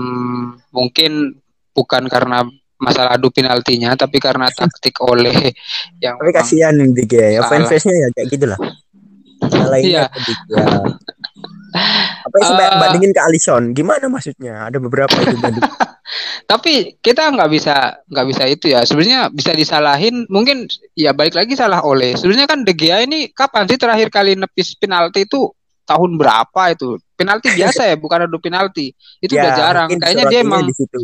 mungkin bukan karena masalah adu penaltinya, tapi karena taktik oleh [LAUGHS] yang Tapi kasihan nih ya, Salah. fans-fansnya ya kayak gitulah. Iya. Lainnya sedikit ya. Apa yang sampai Eh. bandingin ke Alisson? Gimana maksudnya? Ada beberapa itu banding. [LAUGHS] Tapi kita nggak bisa nggak bisa itu ya. Sebenarnya bisa disalahin. Mungkin ya balik lagi salah oleh. Sebenarnya kan De Gea ini kapan sih terakhir kali nepis penalti itu tahun berapa itu? Penalti [LAUGHS] biasa ya, bukan adu penalti. Itu udah jarang. Ya, Kayaknya dia emang di situ.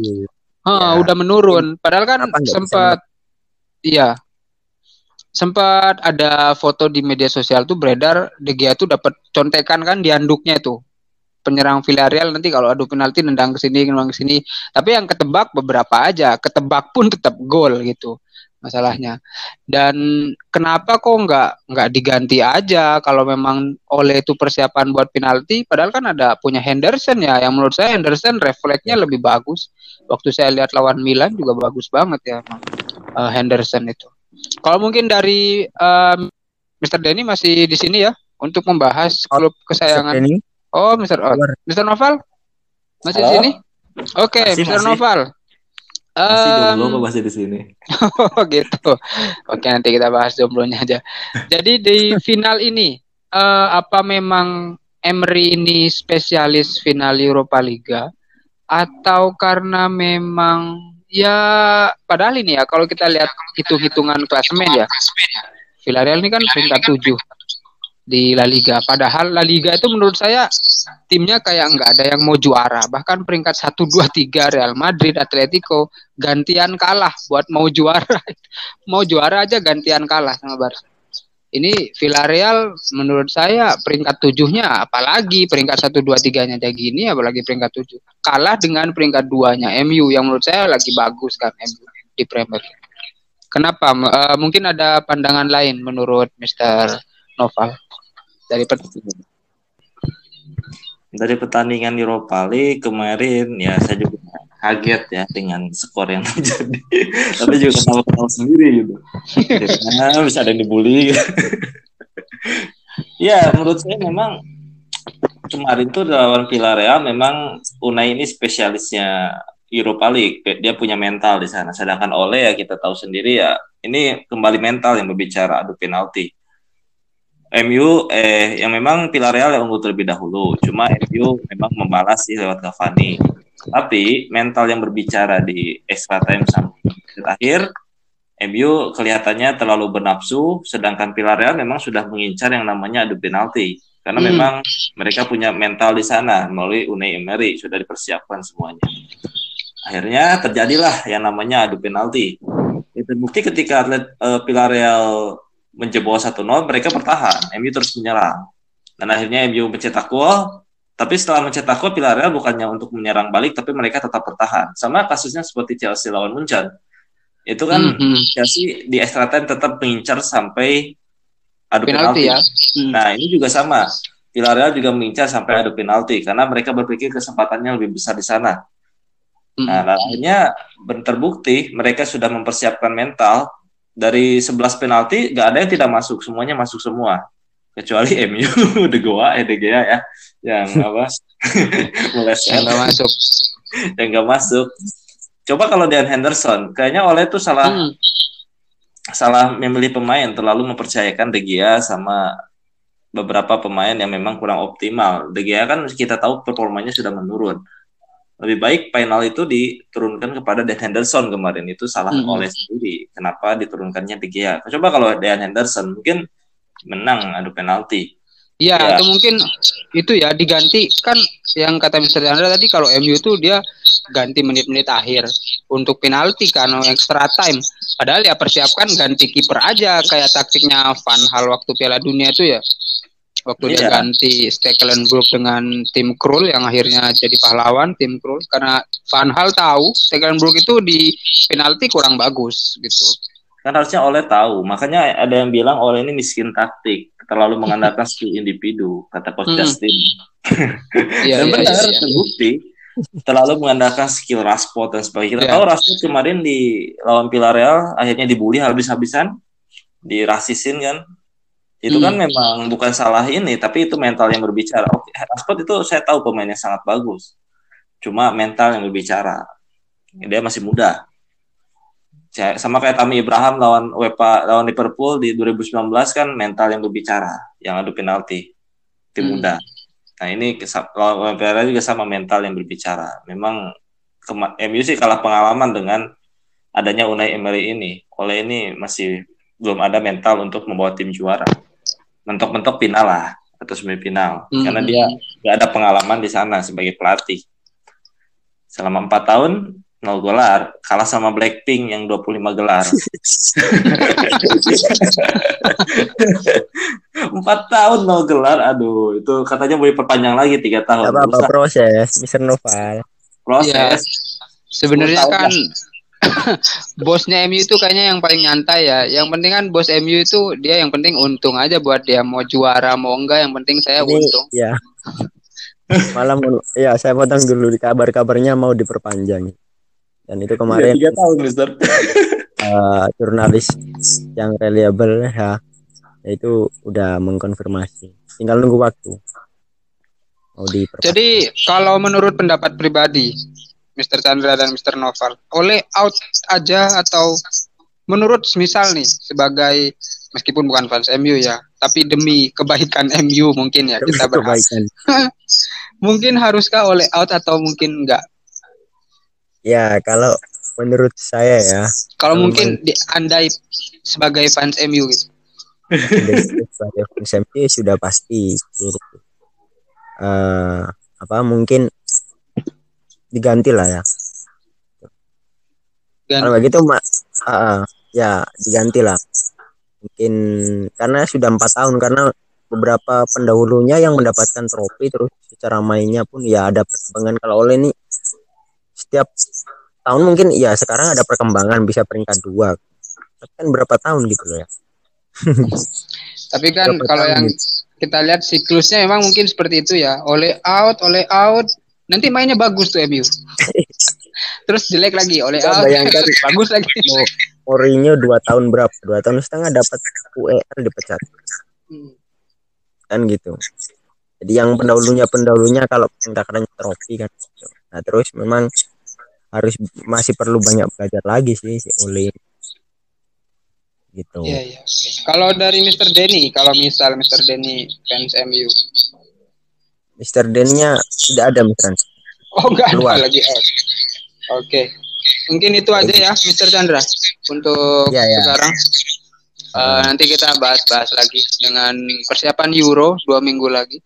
Hah, Ya, udah menurun. Padahal kan sempat iya. Sempat ada foto di media sosial tuh beredar De Gea tuh dapat contekan kan di handuknya itu. Penyerang Villarreal nanti kalau adu penalti nendang ke sini, nendang ke sini. Tapi yang ketebak beberapa aja, ketebak pun tetap gol gitu masalahnya. Dan kenapa kok nggak nggak diganti aja kalau memang oleh itu persiapan buat penalti? Padahal kan ada punya Henderson ya, yang menurut saya Henderson refleksnya lebih bagus. Waktu saya lihat lawan Milan juga bagus banget ya eh, Henderson itu. Kalau mungkin dari em, Mr. Denny masih di sini ya untuk membahas Oh, klub kesayangan. Ini Oh, Mr. Oh. Mr. Noval masih di sini? Oke, Masih, Mr. masih. Noval. Masih kok masih di sini. [LAUGHS] Oh gitu. Oke nanti kita bahas jomblonya aja. Jadi di final ini eh, apa memang Emery ini spesialis final Europa Liga atau karena memang ya padahal ini ya kalau kita lihat hitung-hitungan klasemen ya. Villarreal ini kan peringkat 7 di La Liga. Padahal La Liga itu menurut saya timnya kayak nggak ada yang mau juara. Bahkan peringkat 1 2 3 Real Madrid Atletico gantian kalah buat mau juara. [LAUGHS] Mau juara aja gantian kalah sama Barca ini Villarreal menurut saya peringkat tujuhnya apalagi peringkat satu dua tiganya kayak gini apalagi peringkat tujuh kalah dengan peringkat duanya MU yang menurut saya lagi bagus kan MU di Premier. Kenapa? Uh, mungkin ada pandangan lain menurut Mr. Noval dari dari pertandingan Europa League kemarin ya saya juga kaget ya dengan skor yang [LAUGHS] terjadi. Tapi juga ketawa-ketawa sendiri gitu. Karena bisa ada yang dibully. Gitu. [LAUGHS] ya menurut saya memang kemarin tuh lawan Villarreal memang Unai ini spesialisnya Europa League. Dia punya mental di sana. Sedangkan Ole ya kita tahu sendiri ya ini kembali mental yang berbicara adu penalti MU eh yang memang Villarreal yang unggul terlebih dahulu cuma MU memang membalas sih lewat Cavani tapi mental yang berbicara di extra time sampai terakhir, MU kelihatannya terlalu bernafsu, sedangkan Villarreal memang sudah mengincar yang namanya adu penalti. Karena hmm. memang mereka punya mental di sana melalui Unai Emery sudah dipersiapkan semuanya. Akhirnya terjadilah yang namanya adu penalti. Itu bukti ketika atlet uh, Villarreal menjebol 1-0 mereka bertahan, MU terus menyerang. Dan akhirnya MU mencetak gol, tapi setelah mencetak gol Villarreal bukannya untuk menyerang balik tapi mereka tetap bertahan. Sama kasusnya seperti Chelsea lawan Munchen. Itu kan mm -hmm. Chelsea di extra time tetap mengincar sampai adu penalti. penalti. Ya? Hmm. Nah, ini juga sama. Villarreal juga mengincar sampai adu penalti karena mereka berpikir kesempatannya lebih besar di sana. Mm. Nah, akhirnya terbukti mereka sudah mempersiapkan mental dari 11 penalti gak ada yang tidak masuk, semuanya masuk semua. Kecuali [LAUGHS] MU De Goa eh De Gea ya yang [LAUGHS] apa? [LAUGHS] Meleset yang nggak masuk. Yang nggak masuk. Coba kalau Dan Henderson kayaknya oleh tuh salah hmm. salah memilih pemain terlalu mempercayakan De Gea sama beberapa pemain yang memang kurang optimal. De Gea kan kita tahu performanya sudah menurun lebih baik final itu diturunkan kepada Dan Henderson kemarin itu salah hmm. oleh sendiri kenapa diturunkannya De Gea coba kalau Dan Henderson mungkin menang adu penalti. Iya, ya. atau mungkin itu ya diganti kan yang kata Mister Chandra tadi kalau MU itu dia ganti menit-menit akhir untuk penalti kan extra time. Padahal ya persiapkan ganti kiper aja kayak taktiknya Van Hal waktu Piala Dunia itu ya. Waktu iya. dia ganti Stekelenburg dengan tim Krul yang akhirnya jadi pahlawan tim Krul karena Van Hal tahu Stekelenburg itu di penalti kurang bagus gitu kan harusnya oleh tahu makanya ada yang bilang oleh ini miskin taktik terlalu mengandalkan skill individu kata coach hmm. Justin [LAUGHS] iya, dan iya, benar iya, iya. terbukti terlalu mengandalkan skill Rashford dan sebagainya kita yeah. tahu Rashford kemarin di lawan Villarreal akhirnya dibully habis-habisan dirasisin kan itu kan hmm. kan memang bukan salah ini tapi itu mental yang berbicara. Oke Rashford itu saya tahu pemainnya sangat bagus. Cuma mental yang berbicara. Dia masih muda. Sama kayak Tami Ibrahim lawan Wepa lawan Liverpool di 2019 kan mental yang berbicara yang adu penalti. Tim hmm. muda. Nah ini lawan Wepa juga sama mental yang berbicara. Memang MU sih kalah pengalaman dengan adanya Unai Emery ini. Oleh ini masih belum ada mental untuk membawa tim juara mentok-mentok final lah atau semifinal. Hmm. karena dia nggak ada pengalaman di sana sebagai pelatih. Selama empat tahun nol gelar kalah sama Blackpink yang 25 gelar. [LAUGHS] Empat tahun nol gelar aduh itu katanya mau diperpanjang lagi tiga tahun. apa apa proses Mister Noval. Proses. Ya, sebenarnya kan [COUGHS] bosnya MU itu kayaknya yang paling nyantai ya. Yang penting kan bos MU itu dia yang penting untung aja buat dia. Mau juara mau enggak yang penting saya Ini, untung. ya malam ya saya potong dulu di kabar-kabarnya mau diperpanjang. Dan itu kemarin tiga tahun Mister. Uh, [LAUGHS] jurnalis yang reliable ya itu udah mengkonfirmasi. Tinggal nunggu waktu. Mau di jadi kalau menurut pendapat pribadi Mr. Chandra dan Mr. Noval oleh out aja atau menurut misal nih sebagai meskipun bukan fans MU ya tapi demi kebaikan [LAUGHS] MU mungkin ya kita berharap. [LAUGHS] Mungkin haruskah oleh out atau mungkin enggak? Ya, kalau menurut saya ya, Kalau mungkin di, andai sebagai fans MU gitu. sebagai fans MU sudah pasti eh apa mungkin diganti lah ya. Gan- Kalau begitu mak ya diganti lah. Mungkin karena sudah empat tahun karena beberapa pendahulunya yang mendapatkan trofi terus secara mainnya pun ya ada perkembangan kalau oleh ini setiap tahun mungkin ya sekarang ada perkembangan bisa peringkat dua tapi kan berapa tahun gitu loh ya [LAUGHS] Tapi kan Berapa kalau yang gitu. kita lihat siklusnya memang mungkin seperti itu ya. Oleh out, oleh out, nanti mainnya bagus tuh MU. [LAUGHS] Terus jelek lagi, oleh out, bayangkan. [LAUGHS] bagus lagi. Mourinho dua tahun berapa dua tahun setengah dapat UER dipecat Hmm. kan gitu jadi yang pendahulunya pendahulunya kalau takarannya trofi kan gitu. nah terus memang harus masih perlu banyak belajar lagi sih si Ole gitu Iya, iya. Kalau dari Mr. Denny, kalau misal Mr. Denny fans MU. Mister Dennya tidak ada Mister Oh, enggak Keluar. ada lagi out. Oke. Mungkin itu aja ya Mr. Chandra untuk Iya, iya. sekarang. Eh, nanti kita bahas-bahas lagi dengan persiapan Euro dua minggu lagi.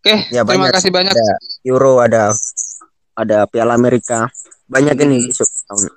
Oke, ya terima banyak kasih banyak. ada Euro ada ada Piala Amerika banyak Hmm. ini besok tahun